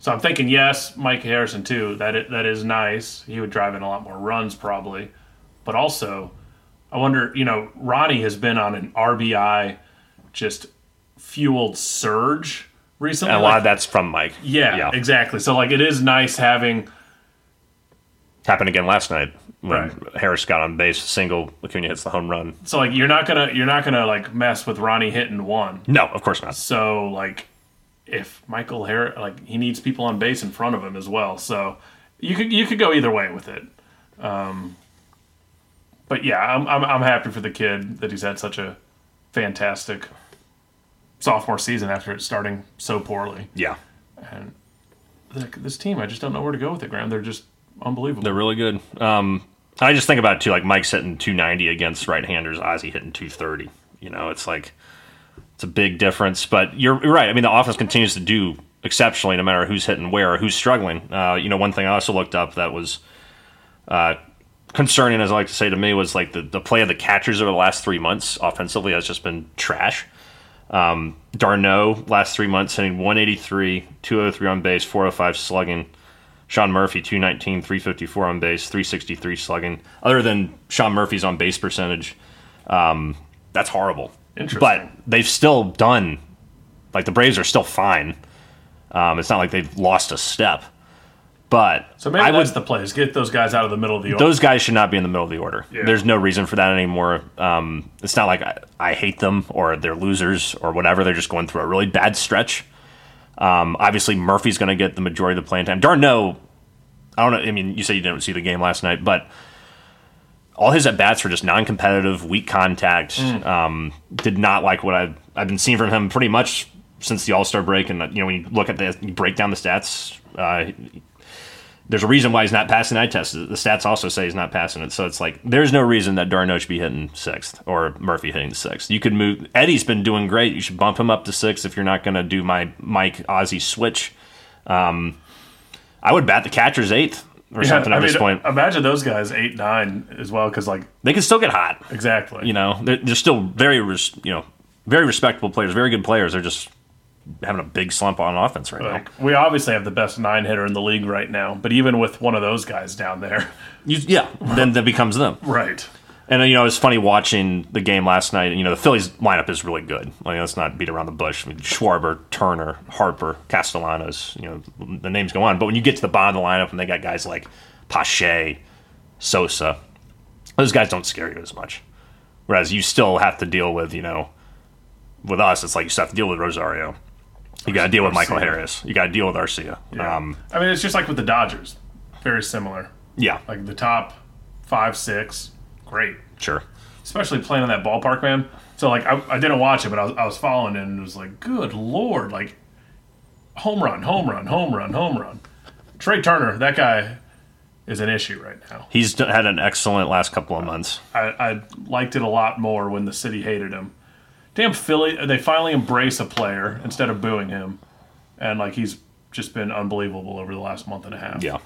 Speaker 2: so. I'm thinking yes, Mike Harrison too. That i- that is nice. He would drive in a lot more runs probably, but also I wonder. You know, Ronnie has been on an RBI just fueled surge recently.
Speaker 1: and a lot
Speaker 2: Like,
Speaker 1: of that's from Mike.
Speaker 2: yeah,
Speaker 1: yeah.
Speaker 2: exactly. So like it is nice having
Speaker 1: Happened again last night when
Speaker 2: Right.
Speaker 1: Harris got on base, single. Acuna hits the home run.
Speaker 2: so like you're not gonna you're not gonna like mess with Ronnie hitting one.
Speaker 1: No, of course not.
Speaker 2: So like, if Michael Harris, like he needs people on base in front of him as well. So you could you could go either way with it. Um, but yeah, I'm, I'm I'm happy for the kid that he's had such a fantastic sophomore season after it starting so poorly.
Speaker 1: Yeah,
Speaker 2: And th- this team, I just don't know where to go with it, Graham. They're just unbelievable.
Speaker 1: they're really good. Um, I just think about it too, like Mike's hitting 290 against right-handers, Ozzy hitting 230. You know, it's like it's a big difference. But you're, you're right. I mean, the offense continues to do exceptionally, no matter who's hitting where or who's struggling. Uh, you know, one thing I also looked up that was uh, concerning, as I like to say to me, was like the, the play of the catchers over the last three months offensively has just been trash. Um, d'Arnaud last three months hitting 183, 203 on base, 405 slugging. Sean Murphy 219, 354 on base, 363 slugging. Other than Sean Murphy's on base percentage, um, that's horrible. But they've still done like the Braves are still fine. Um, it's not like they've lost a step. But
Speaker 2: so maybe
Speaker 1: I
Speaker 2: that's
Speaker 1: would
Speaker 2: the place. Get those guys out of the middle of the order.
Speaker 1: those guys should not be in the middle of the order.
Speaker 2: Yeah.
Speaker 1: There's no reason for that anymore. Um, it's not like I, I hate them or they're losers or whatever. They're just going through a really bad stretch. Um, obviously, Murphy's going to get the majority of the playing time. d'Arnaud, I don't know. I mean, you said you didn't see the game last night, but all his at bats were just non-competitive, weak contact. Um, did not like what I've I've been seeing from him pretty much since the All Star break. And you know, when you look at the you break down the stats, uh, there's a reason why he's not passing eye test. The stats also say he's not passing it. So it's like there's no reason that d'Arnaud should be hitting sixth or Murphy hitting sixth. You could move. Eddie's been doing great. You should bump him up to sixth if you're not going to do my Mike Ozzy switch. Um, I would bat the catchers eighth. or something
Speaker 2: I
Speaker 1: at
Speaker 2: mean,
Speaker 1: this point.
Speaker 2: Imagine those guys eight nine as well, because like
Speaker 1: They can still get hot.
Speaker 2: exactly.
Speaker 1: You know, they're, they're still very, res- you know, very respectable players, very good players. They're just having a big slump on offense right now.
Speaker 2: We obviously have the best nine hitter in the league right now, but even with one of those guys down there,
Speaker 1: You, yeah, then that becomes them.
Speaker 2: right?
Speaker 1: And you know, it's funny watching the game last night. You know, the Phillies lineup is really good. Like, let's not beat around the bush. I mean, Schwarber, Turner, Harper, Castellanos. You know, the names go on. But when you get to the bottom of the lineup, and they got guys like Pache, Sosa, those guys don't scare you as much. Whereas you still have to deal with, you know, with us, it's like you still have to deal with Rosario. You got to deal with Michael Harris. You got to deal with Arcia.
Speaker 2: Yeah.
Speaker 1: Um,
Speaker 2: I mean, it's just like with the Dodgers, very similar.
Speaker 1: yeah,
Speaker 2: Like the top five, six, great.
Speaker 1: sure.
Speaker 2: Especially playing in that ballpark, man. So like, I, I didn't watch it, but I was, I was following it, and it was like, good lord, like home run, home run, home run, home run. Trea Turner, that guy is an issue right now.
Speaker 1: He's had an excellent last couple of months.
Speaker 2: I, I liked it a lot more when the city hated him. Damn Philly, they finally embrace a player instead of booing him, and like he's just been unbelievable over the last month and a half.
Speaker 1: Yeah.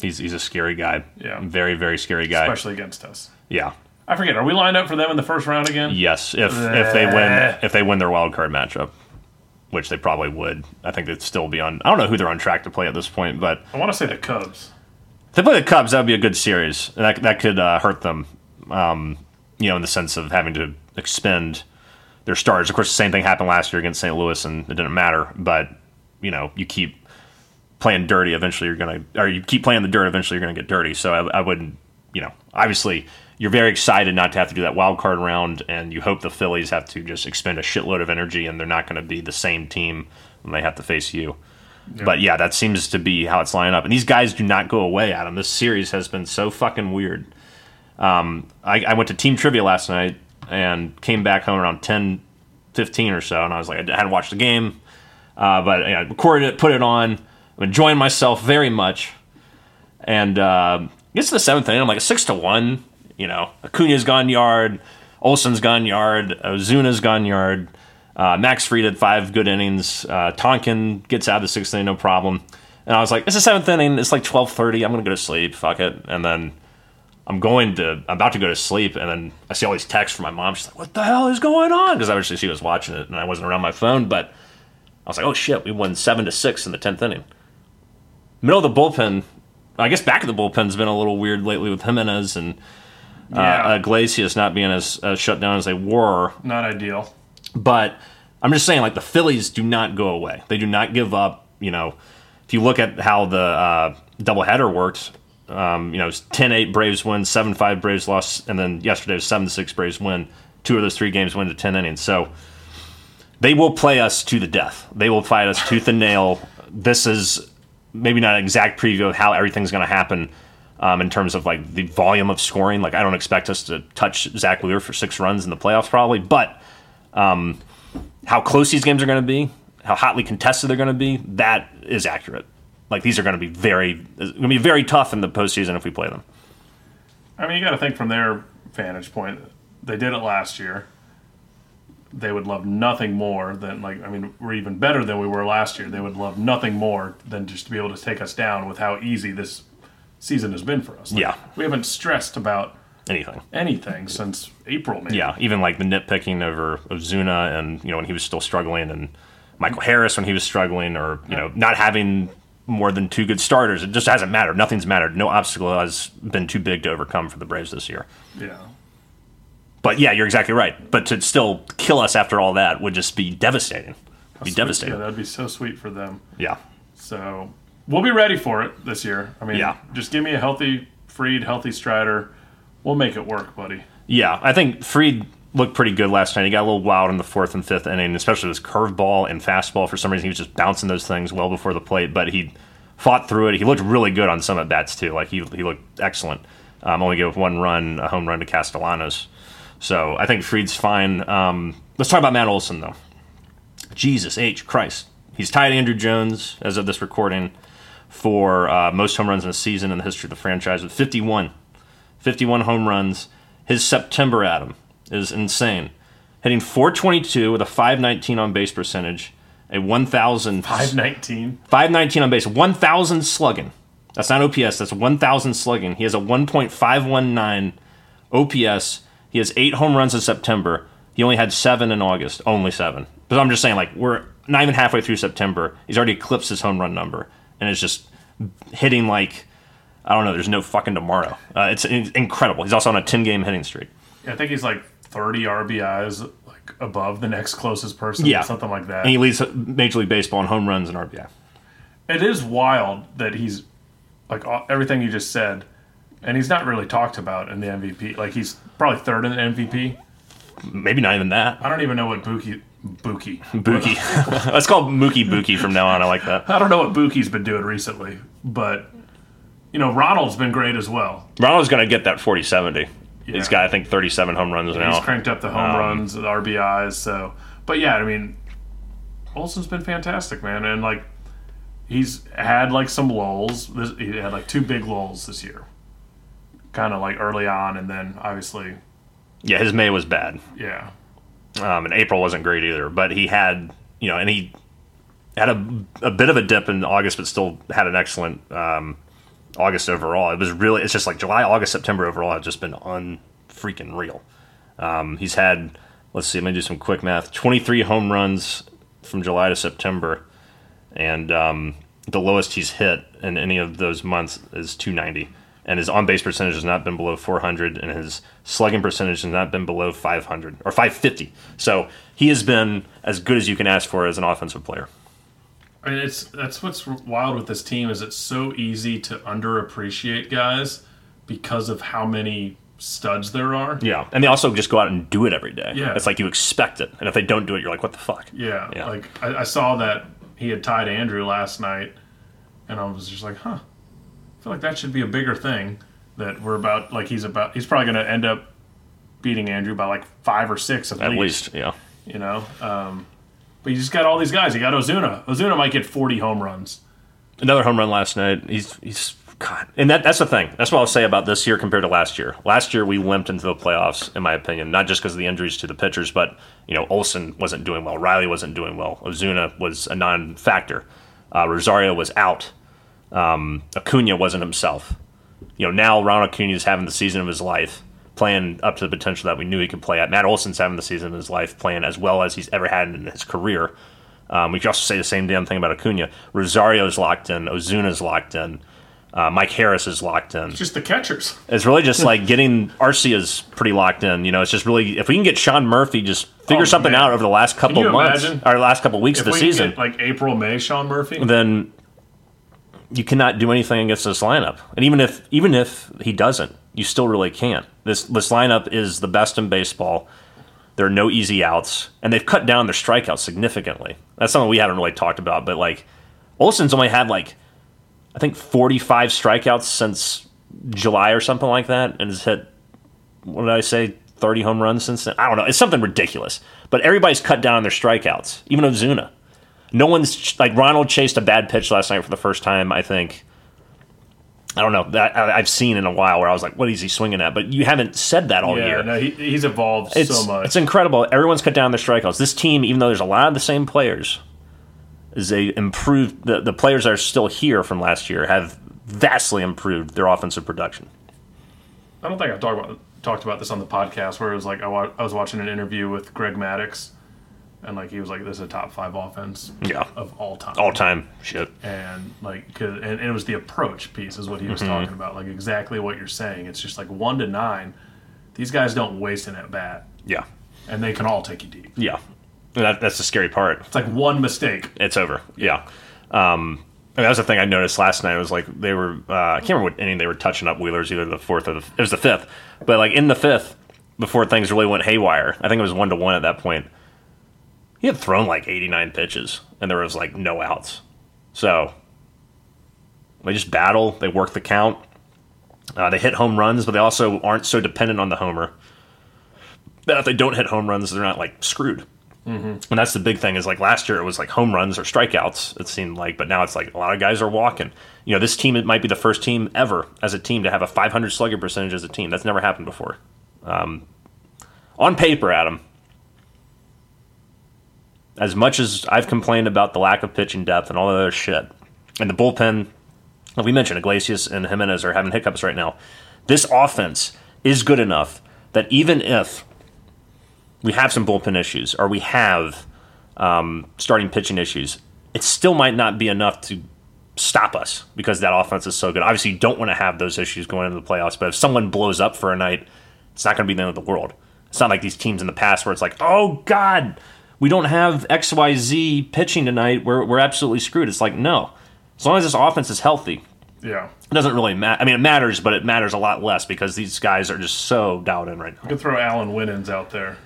Speaker 1: He's, he's a scary guy.
Speaker 2: Yeah.
Speaker 1: Very, very scary guy.
Speaker 2: especially against us.
Speaker 1: Yeah.
Speaker 2: I forget. Are we lined up for them in the first round again?
Speaker 1: Yes. If if they win if they win their wild card matchup, which they probably would, I think they'd still be on. I don't know who they're on track to play at this point, but
Speaker 2: I want to say the Cubs.
Speaker 1: if they play the Cubs, that would be a good series. That that could uh, hurt them. Um, you know, in the sense of having to expend their stars. Of course, the same thing happened last year against St. Louis, and it didn't matter. But you know, you keep playing dirty, eventually you're gonna, or you keep playing the dirt, eventually you're gonna get dirty. So I, I wouldn't, you know, obviously you're very excited not to have to do that wild card round, and you hope the Phillies have to just expend a shitload of energy, and they're not going to be the same team when they have to face you. But yeah, that seems to be how it's lining up. And these guys do not go away, Adam. This series has been so fucking weird. Um, I, I went to team trivia last night and came back home around 10, 15 or so, and I was like, I hadn't watched the game, uh, but I recorded it, put it on. I'm enjoying myself very much. And uh, gets to the seventh inning, I'm like, six to one. You know, Acuna's gone yard, Olson's gone yard, Ozuna's gone yard. Uh, Max Fried had five good innings. Uh, Tonkin gets out of the sixth inning, no problem. And I was like, it's the seventh inning. It's like twelve thirty. I'm gonna go to sleep. Fuck it. And then I'm going to, I'm about to go to sleep, and then I see all these texts from my mom. She's like, "What the hell is going on?" Because obviously she was watching it, and I wasn't around my phone. But I was like, "Oh shit, we won seven to six in the tenth inning." Middle of the bullpen. I guess back of the bullpen's been a little weird lately with Jimenez and
Speaker 2: Yeah,
Speaker 1: uh, Iglesias not being as uh, shut down as they were.
Speaker 2: not ideal.
Speaker 1: But I'm just saying, like the Phillies do not go away. They do not give up. You know, if you look at how the uh, doubleheader worked, um, you know, it's 10-8 Braves win, 7-5 Braves lost, and then yesterday was 7-6 Braves win. Two of those three games went to 10 innings. So they will play us to the death. They will fight us tooth and nail. This is maybe not an exact preview of how everything's going to happen um, in terms of like the volume of scoring. Like I don't expect us to touch Zack Wheeler for six runs in the playoffs probably, but um, how close these games are going to be, how hotly contested they're going to be, that is accurate. Like these are going to be very, going to be very tough in the postseason if we play them.
Speaker 2: I mean, you got to think from their vantage point. They did it last year. They would love nothing more than like I mean, we're even better than we were last year. They would love nothing more than just to be able to take us down with how easy this season has been for us. Like,
Speaker 1: Yeah.
Speaker 2: we haven't stressed about
Speaker 1: Anything.
Speaker 2: anything since April, maybe.
Speaker 1: Yeah, even like the nitpicking over Ozuna and you know when he was still struggling, and Michael Harris when he was struggling, or you know not having more than two good starters. It just hasn't mattered. Nothing's mattered. No obstacle has been too big to overcome for the Braves this year.
Speaker 2: Yeah.
Speaker 1: But yeah, you're exactly right. But to still kill us after all that would just be devastating. Be
Speaker 2: Yeah,
Speaker 1: devastating.
Speaker 2: that'd be so sweet for them.
Speaker 1: Yeah.
Speaker 2: So we'll be ready for it this year. I mean,
Speaker 1: Yeah.
Speaker 2: just give me a healthy Fried, healthy Strider. We'll make it work, buddy.
Speaker 1: Yeah, I think Fried looked pretty good last night. He got a little wild in the fourth and fifth inning, especially his curveball and fastball. For some reason, he was just bouncing those things well before the plate, but he fought through it. He looked really good on some at bats too. Like he he looked excellent. Um, only gave one run, a home run to Castellanos. So I think Fried's fine. Um, let's talk about Matt Olson though. Jesus H Christ, he's tied Andruw Jones as of this recording for uh, most home runs in a season in the history of the franchise with 51. 51 home runs. His September Adam is insane. Hitting 422 with a 519 on base percentage, a 1,000
Speaker 2: 519.
Speaker 1: 519 on base, 1,000 slugging. That's not OPS. That's 1,000 slugging. He has a 1.519 OPS. He has eight home runs in September. He only had seven in August. Only seven. But I'm just saying, like, we're not even halfway through September. He's already eclipsed his home run number. And it's just hitting like, I don't know, there's no fucking tomorrow. Uh, it's, it's incredible. He's also on a 10 game hitting streak.
Speaker 2: I think he's like 30 RBIs, like above the next closest person,
Speaker 1: Yeah.
Speaker 2: something like that.
Speaker 1: And he leads Major League Baseball in home runs and RBI.
Speaker 2: it is wild that he's like everything you just said, and he's not really talked about in the MVP. Like he's probably third in the MVP.
Speaker 1: Maybe not even that.
Speaker 2: I don't even know what Buki Buki
Speaker 1: Buki. Let's call Mookie Buki from now on. I like that.
Speaker 2: I don't know what Buki's been doing recently, but you know Ronald's been great as well.
Speaker 1: Ronald's going to get that 40 70.
Speaker 2: Yeah.
Speaker 1: He's got, I think, 37 home runs now.
Speaker 2: He's cranked up the home
Speaker 1: Um,
Speaker 2: runs, the RBIs. So, but yeah, I mean, Olson's been fantastic, man, and like he's had like some lulls. He had like two big lulls this year, kind of like early on, and then obviously,
Speaker 1: Yeah, his May was bad.
Speaker 2: yeah,
Speaker 1: Um, and April wasn't great either. But he had, you know, and he had a, a bit of a dip in August, but still had an excellent um, August overall. It was really, it's just like July, August, September overall have just been unfreaking real. Um, he's had, let's see, let me do some quick math 23 home runs from July to September. And um, the lowest he's hit in any of those months is 290. And his on base percentage has not been below 400, and his slugging percentage has not been below 500 or 550. So he has been as good as you can ask for as an offensive player.
Speaker 2: I mean, it's that's what's wild with this team is it's so easy to underappreciate guys because of how many studs there are.
Speaker 1: Yeah, and they also just go out and do it every day.
Speaker 2: Yeah.
Speaker 1: it's like you expect it, and if they don't do it, you're like, what the fuck?
Speaker 2: Yeah,
Speaker 1: Yeah.
Speaker 2: like I, I saw that he had tied Andruw last night, and I was just like, huh. I feel like that should be a bigger thing. That we're about like he's about he's probably going to end up beating Andruw by like five or six at,
Speaker 1: At
Speaker 2: least,
Speaker 1: least, yeah.
Speaker 2: You know, um, but you just got all these guys. You got Ozuna. Ozuna might get forty home runs.
Speaker 1: Another home run last night. He's he's God, and that that's the thing. That's what I'll say about this year compared to last year. Last year we limped into the playoffs, in my opinion, not just because of the injuries to the pitchers, but you know Olson wasn't doing well, Riley wasn't doing well, Ozuna was a non-factor, uh, Rosario was out, um, Acuna wasn't himself. You know now Ronald Acuna is having the season of his life, playing up to the potential that we knew he could play at. Matt Olson's having the season of his life, playing as well as he's ever had in his career. Um, we could also say the same damn thing about Acuna. Rosario's locked in. Ozuna's locked in. Uh, Mike Harris is locked in.
Speaker 2: Just the catchers.
Speaker 1: It's really just like getting Arcia's pretty locked in. You know, it's just really if we can get Sean Murphy just figure
Speaker 2: Oh,
Speaker 1: something
Speaker 2: man.
Speaker 1: out over the last couple of months
Speaker 2: imagine?
Speaker 1: or last couple of weeks
Speaker 2: If
Speaker 1: of the
Speaker 2: we
Speaker 1: season,
Speaker 2: get, like April, May, Sean Murphy.
Speaker 1: then you cannot do anything against this lineup. And even if even if he doesn't, you still really can't. This this lineup is the best in baseball. There are no easy outs, and they've cut down their strikeouts significantly. That's something we haven't really talked about, but like Olson's only had like I think 45 strikeouts since July or something like that, and has hit what did I say 30 home runs since then. I don't know. It's something ridiculous. But everybody's cut down on their strikeouts, even Ozuna. No one's like Ronald chased a bad pitch last night for the first time. I think. I don't know that I- I've seen in a while where I was like, "What is he swinging at?" But you haven't said that all
Speaker 2: yeah,
Speaker 1: year.
Speaker 2: no, he, he's evolved
Speaker 1: it's
Speaker 2: so much.
Speaker 1: it's incredible. Everyone's cut down their strikeouts. This team, even though there's a lot of the same players, is they improved. The the players that are still here from last year have vastly improved their offensive production.
Speaker 2: I don't think I've talked about talked about this on the podcast where it was like I, wa- I was watching an interview with Greg Maddux, and like he was like, "This is a top five offense
Speaker 1: Yeah,
Speaker 2: of all time."
Speaker 1: all time shit.
Speaker 2: and like 'cause- and, and it was the approach piece is what he was
Speaker 1: Mm-hmm.
Speaker 2: talking about like exactly what you're saying it's just like one to nine these guys don't waste an at bat
Speaker 1: Yeah,
Speaker 2: and they can all take you deep
Speaker 1: yeah. And That, that's the scary part.
Speaker 2: it's like one mistake
Speaker 1: it's over. Yeah. Um, I mean, that was the thing I noticed last night. It was like they were, uh, I can't remember what inning they were touching up Wheelers, either the fourth or the, it was the fifth. But like in the fifth, before things really went haywire, I think it was one to one at that point. He had thrown like 89 pitches and there was like no outs. So they just battle, they work the count. Uh, they hit home runs, but they also aren't so dependent on the homer. That if they don't hit home runs, they're not like screwed. And that's the big thing is like last year it was like home runs or strikeouts, it seemed like, but now it's like a lot of guys are walking. You know, this team, it might be the first team ever as a team to have a 500 slugger percentage as a team. That's never happened before. Um, on paper, Adam, as much as I've complained about the lack of pitching depth and all that other shit, and the bullpen we mentioned Iglesias and Jimenez are having hiccups right now. This offense is good enough that even if we have some bullpen issues or we have um, starting pitching issues, it still might not be enough to stop us because that offense is so good. Obviously, you don't want to have those issues going into the playoffs, but if someone blows up for a night, it's not going to be the end of the world. It's not like these teams in the past where it's like, oh, God, we don't have XYZ pitching tonight. We're, we're absolutely screwed. It's like, no. As long as this offense is healthy,
Speaker 2: Yeah.
Speaker 1: it doesn't really matter. I mean, it matters, but it matters a lot less because these guys are just so dialed in right now.
Speaker 2: You could throw Allan Winans out there.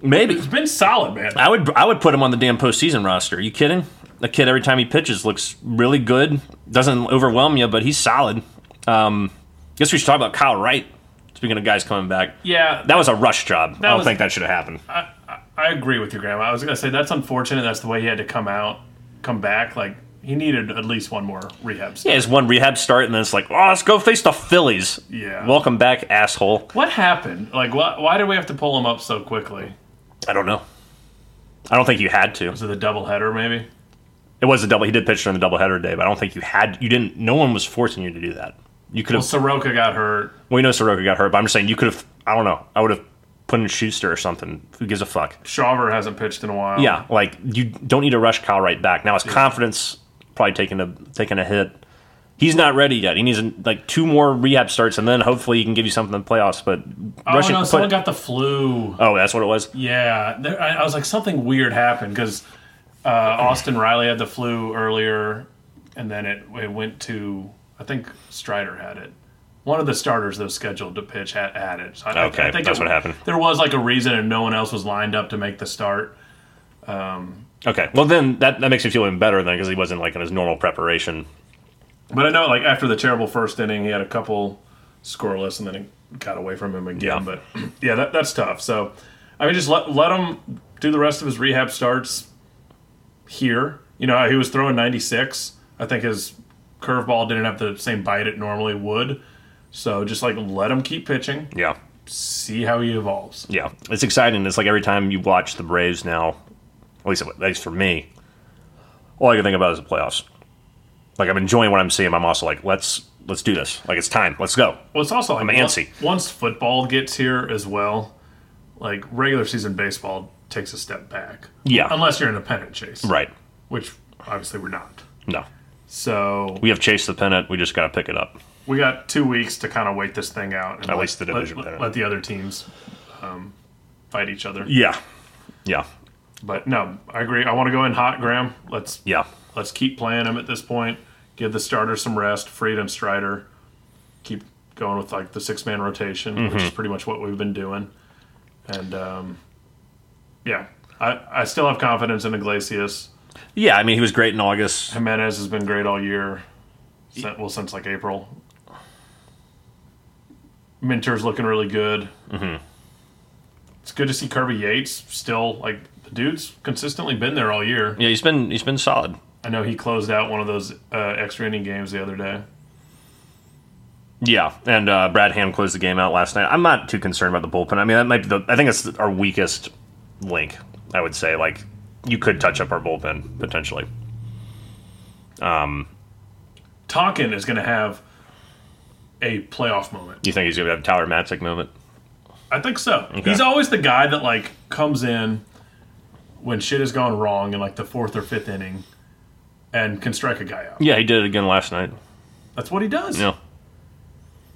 Speaker 1: Maybe.
Speaker 2: he's been solid, man.
Speaker 1: I would I would put him on the damn postseason roster. Are you kidding? The kid every time he pitches looks really good. Doesn't overwhelm you, but he's solid. Um, guess we should talk about Kyle Wright. Speaking of guys coming back,
Speaker 2: Yeah,
Speaker 1: that was a rush job. I don't
Speaker 2: was-
Speaker 1: think that should have happened.
Speaker 2: I agree with you, Grandma. I was gonna say that's unfortunate. That's the way he had to come out, come back. Like he needed at least one more rehab. Start.
Speaker 1: Yeah, it's one rehab start, and then it's like, oh, let's go face the Phillies.
Speaker 2: Yeah.
Speaker 1: Welcome back, asshole.
Speaker 2: What happened? Like, why, why did we have to pull him up so quickly?
Speaker 1: I don't know. I don't think you had to.
Speaker 2: Was it the doubleheader, maybe?
Speaker 1: It was a double. He did pitch during the doubleheader day, but I don't think you had. You didn't. No one was forcing you to do that. You could
Speaker 2: Well,
Speaker 1: have.
Speaker 2: Soroka got hurt.
Speaker 1: Well, we know Soroka got hurt, but I'm just saying you could have. I don't know. I would have put in Shuster or something. Who gives a fuck?
Speaker 2: Shawver hasn't pitched in a while.
Speaker 1: Yeah, like you don't need to rush Kyle right back now. His confidence probably taking a taking a hit. He's not ready yet. He needs like two more rehab starts, and then hopefully he can give you something in the playoffs. But
Speaker 2: Oh
Speaker 1: rushing,
Speaker 2: no,
Speaker 1: put-
Speaker 2: got the flu.
Speaker 1: oh, that's what it was.
Speaker 2: Yeah, there, I, I was like, something weird happened because uh, Austin Riley had the flu earlier, and then it, it went to I think Strider had it. One of the starters that was scheduled to pitch had, had it. So I,
Speaker 1: Okay,
Speaker 2: I think
Speaker 1: that's
Speaker 2: it-
Speaker 1: what happened.
Speaker 2: There was like a reason, and no one else was lined up to make the start.
Speaker 1: Um, okay, well then that, that makes me feel even better then because he wasn't like in his normal preparation.
Speaker 2: But I know, like after the terrible first inning, he had a couple scoreless, and then it got away from him again.
Speaker 1: Yeah.
Speaker 2: But yeah, that, that's tough. So I mean, just let let him do the rest of his rehab starts here. You know, he was throwing 96. I think his curveball didn't have the same bite it normally would. So just like let him keep pitching,
Speaker 1: Yeah,
Speaker 2: see how he evolves.
Speaker 1: yeah, it's exciting. It's like every time you watch the Braves now, at least at least for me, all I can think about is the playoffs. Like I'm enjoying what I'm seeing. I'm also like, let's let's do this. Like it's time. Let's go.
Speaker 2: Well, it's also like
Speaker 1: I'm
Speaker 2: once-
Speaker 1: antsy.
Speaker 2: once football gets here as well, like regular season baseball takes a step back.
Speaker 1: Yeah.
Speaker 2: unless you're in a pennant chase,
Speaker 1: Right.
Speaker 2: which obviously we're not.
Speaker 1: No,
Speaker 2: So
Speaker 1: we have chased the pennant. We just got to pick it up.
Speaker 2: We got two weeks to kind of wait this thing out. And
Speaker 1: At
Speaker 2: let-
Speaker 1: least the division
Speaker 2: Let, let the other teams um, fight each other.
Speaker 1: Yeah, yeah,
Speaker 2: But no, I agree. I want to go in hot, Graham. Let's
Speaker 1: yeah.
Speaker 2: let's keep playing them at this point. Give the starters some rest. Freedom Strider. Keep going with like the six man rotation, which
Speaker 1: Mm-hmm.
Speaker 2: is pretty much what we've been doing. And um, yeah, I, I still have confidence in Iglesias.
Speaker 1: Yeah, I mean, he was great in August.
Speaker 2: Jimenez has been great all year. Well, since like April. Minter's looking really good. Mm-hmm. It's good to see Kirby Yates still like the dude's consistently been there all year.
Speaker 1: Yeah, he's been he's been solid.
Speaker 2: I know he closed out one of those uh, extra inning games the other day.
Speaker 1: Yeah, and uh, Brad Hand closed the game out last night. I'm not too concerned about the bullpen. I mean, that might be the. I think it's our weakest link. I would say, like, you could touch up our bullpen potentially.
Speaker 2: Tonkin is going to have a playoff moment.
Speaker 1: Do you think he's gonna have a Tyler Matzek moment?
Speaker 2: I think so. He's always the guy that like comes in when shit has gone wrong in like the fourth or fifth inning and can strike a guy out.
Speaker 1: Yeah, he did it again last night.
Speaker 2: That's what he does.
Speaker 1: Yeah,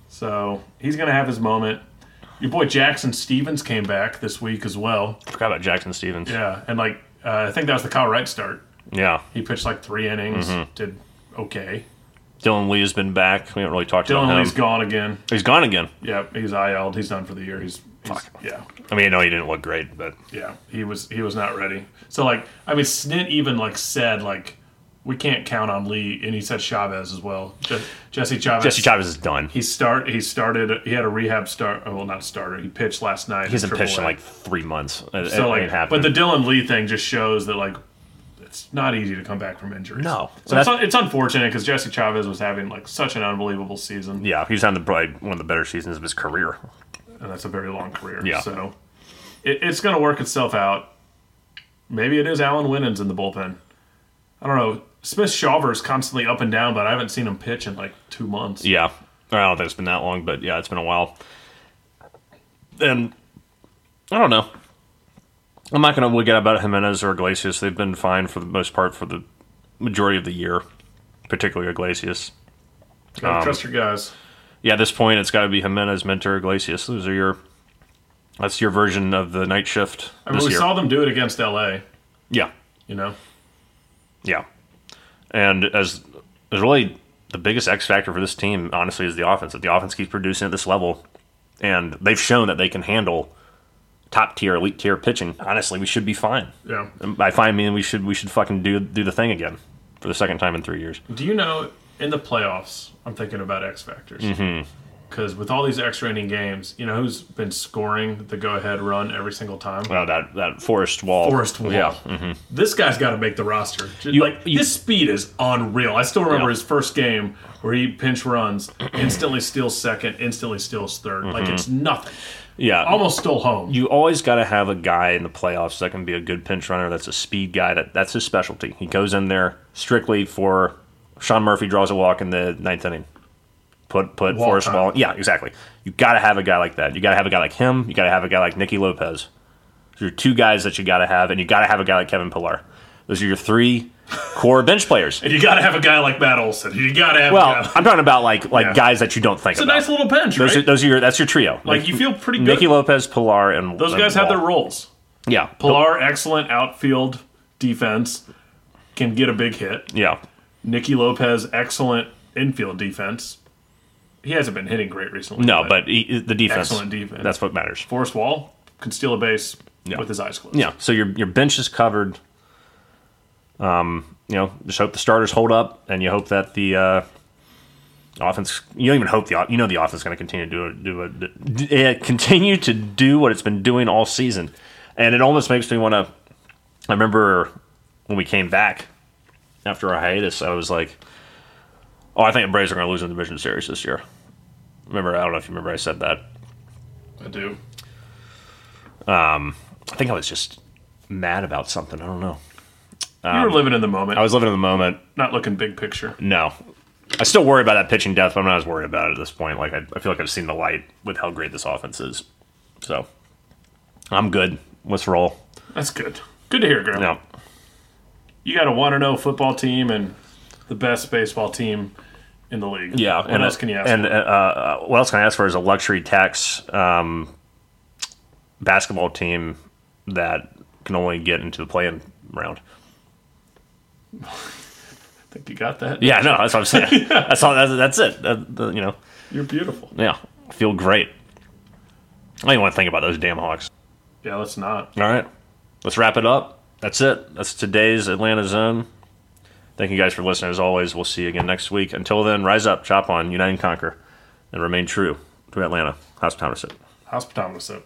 Speaker 2: So he's going to have his moment. Your boy Jackson Stephens came back this week as well.
Speaker 1: I forgot about Jackson Stephens.
Speaker 2: Yeah, and like uh, I think that was the Kyle Wright start.
Speaker 1: Yeah,
Speaker 2: He pitched like three innings,
Speaker 1: Mm-hmm.
Speaker 2: did okay.
Speaker 1: Dylan Lee has been back. We haven't really talked about
Speaker 2: Dylan
Speaker 1: him.
Speaker 2: Lee's gone again.
Speaker 1: He's gone again.
Speaker 2: Yeah, he's IL'd. He's done for the year. He's, he's yeah,
Speaker 1: I mean, I know he didn't look great, but
Speaker 2: yeah. He was he was not ready. So like I mean, Snit even like said like we can't count on Lee, and he said Chavez as well. Je- Jesse Chavez.
Speaker 1: Jesse Chavez is done.
Speaker 2: He start. He started. He had a rehab start. oh, Well, not starter. He pitched last night.
Speaker 1: He hasn't pitched in like three months. It,
Speaker 2: So
Speaker 1: it
Speaker 2: like, but the Dylan Lee thing just shows that like it's not easy to come back from injuries.
Speaker 1: No.
Speaker 2: so it's, un- it's unfortunate because Jesse Chavez was having like such an unbelievable season,
Speaker 1: yeah, he's having the, probably one of the better seasons of his career.
Speaker 2: and that's a very long career.
Speaker 1: Yeah.
Speaker 2: So it, it's going to work itself out. Maybe it is Allan Winans in the bullpen. I don't know. Smith Shawver is constantly up and down, but I haven't seen him pitch in like two months.
Speaker 1: Yeah. I don't think it's been that long, but yeah, it's been a while. And I don't know. I'm not going to look at about Jimenez or Iglesias. They've been fine for the most part for the majority of the year, particularly Iglesias. Um,
Speaker 2: trust your guys.
Speaker 1: Yeah, at this point, it's got to be Jimenez, Minter, Iglesias. Those are your. That's your version of the night shift
Speaker 2: I mean, we
Speaker 1: year.
Speaker 2: saw them do it against LA.
Speaker 1: yeah,
Speaker 2: You know,
Speaker 1: yeah. And as as really the biggest X factor for this team, honestly, is the offense. If the offense keeps producing at this level, and they've shown that they can handle top tier, elite tier pitching, honestly, we should be fine.
Speaker 2: yeah.
Speaker 1: And by fine, meaning we should we should fucking do do the thing again for the second time in three years.
Speaker 2: Do you know in the playoffs? I'm thinking about X factors
Speaker 1: Mm-hmm.
Speaker 2: because with all these extra inning games, you know who's been scoring the go-ahead run every single time?
Speaker 1: Oh, that that Forrest Wall.
Speaker 2: Forrest Wall.
Speaker 1: Yeah. mm-hmm.
Speaker 2: This guy's got to make the roster.
Speaker 1: You-
Speaker 2: like
Speaker 1: you-
Speaker 2: his speed is unreal. I still remember
Speaker 1: Yeah.
Speaker 2: his first game where he pinch runs, instantly steals second, instantly steals 3rd Like it's nothing.
Speaker 1: Yeah.
Speaker 2: Almost stole home.
Speaker 1: you always got to have a guy in the playoffs that can be a good pinch runner. That's a speed guy. That that's his specialty. He goes in there strictly for Sean Murphy draws a walk in the ninth inning. Put put
Speaker 2: Walk
Speaker 1: Forrest. Wall. Yeah, exactly. You got to have a guy like that. You got to have a guy like him. You got to have a guy like Nicky Lopez. You're two guys that you got to have, and you got to have a guy like Kevin Pillar. Those are your three core bench players.
Speaker 2: and you got to have a guy like Matt Olson. You got to have.
Speaker 1: Well,
Speaker 2: guy.
Speaker 1: I'm talking about like like
Speaker 2: Yeah.
Speaker 1: guys that you don't think
Speaker 2: it's a
Speaker 1: about.
Speaker 2: nice little bench,
Speaker 1: those,
Speaker 2: right?
Speaker 1: are, those are your that's your trio.
Speaker 2: like you feel pretty good.
Speaker 1: Nicky Lopez, Pillar, and
Speaker 2: Those
Speaker 1: and
Speaker 2: guys have
Speaker 1: Wall.
Speaker 2: their roles.
Speaker 1: yeah.
Speaker 2: Pillar, excellent outfield defense, can get a big hit.
Speaker 1: Yeah.
Speaker 2: Nicky Lopez, excellent infield defense. He hasn't been hitting great recently.
Speaker 1: No, but he, the defense.
Speaker 2: Excellent defense.
Speaker 1: That's what matters.
Speaker 2: Forrest Wall can steal a base with his eyes closed.
Speaker 1: Yeah. So your your bench is covered. Um, you know, just hope the starters hold up, and you hope that the uh, offense. You don't even hope the you know the offense is going to continue to do it, do it, eh, continue to do what it's been doing all season, and it almost makes me want to. I remember when we came back after our hiatus, I was like, "Oh, I think the Braves are going to lose in the division series this year." Remember, I don't know if you remember I said that.
Speaker 2: I do.
Speaker 1: I think I was just mad about something. I don't know.
Speaker 2: You were living in the moment,
Speaker 1: Um, I was living in the moment.
Speaker 2: not looking big picture.
Speaker 1: No. I still worry about that pitching depth, but I'm not as worried about it at this point. Like I, I feel like I've seen the light with how great this offense is. So I'm good. Let's roll.
Speaker 2: That's good. Good to hear, Graham.
Speaker 1: No.
Speaker 2: You got a want to know football team and the best baseball team in the league.
Speaker 1: Yeah.
Speaker 2: What
Speaker 1: and
Speaker 2: else can you ask?
Speaker 1: And
Speaker 2: for?
Speaker 1: uh, uh, what else can I ask for is a luxury tax um, basketball team that can only get into the play-in round.
Speaker 2: I think you got that.
Speaker 1: Yeah, no, that's what I'm saying. that's all. That's, that's it. That- the- you know,
Speaker 2: You're beautiful.
Speaker 1: yeah, feel great. I don't even want to think about those damn Hawks.
Speaker 2: Yeah, let's not.
Speaker 1: All right. Let's wrap it up. That's it. That's today's Atlanta's Own. Thank you guys for listening. As always, we'll see you again next week. Until then, rise up, chop on, unite and conquer, and remain true to Atlanta. Hospitality.
Speaker 2: Hospitality.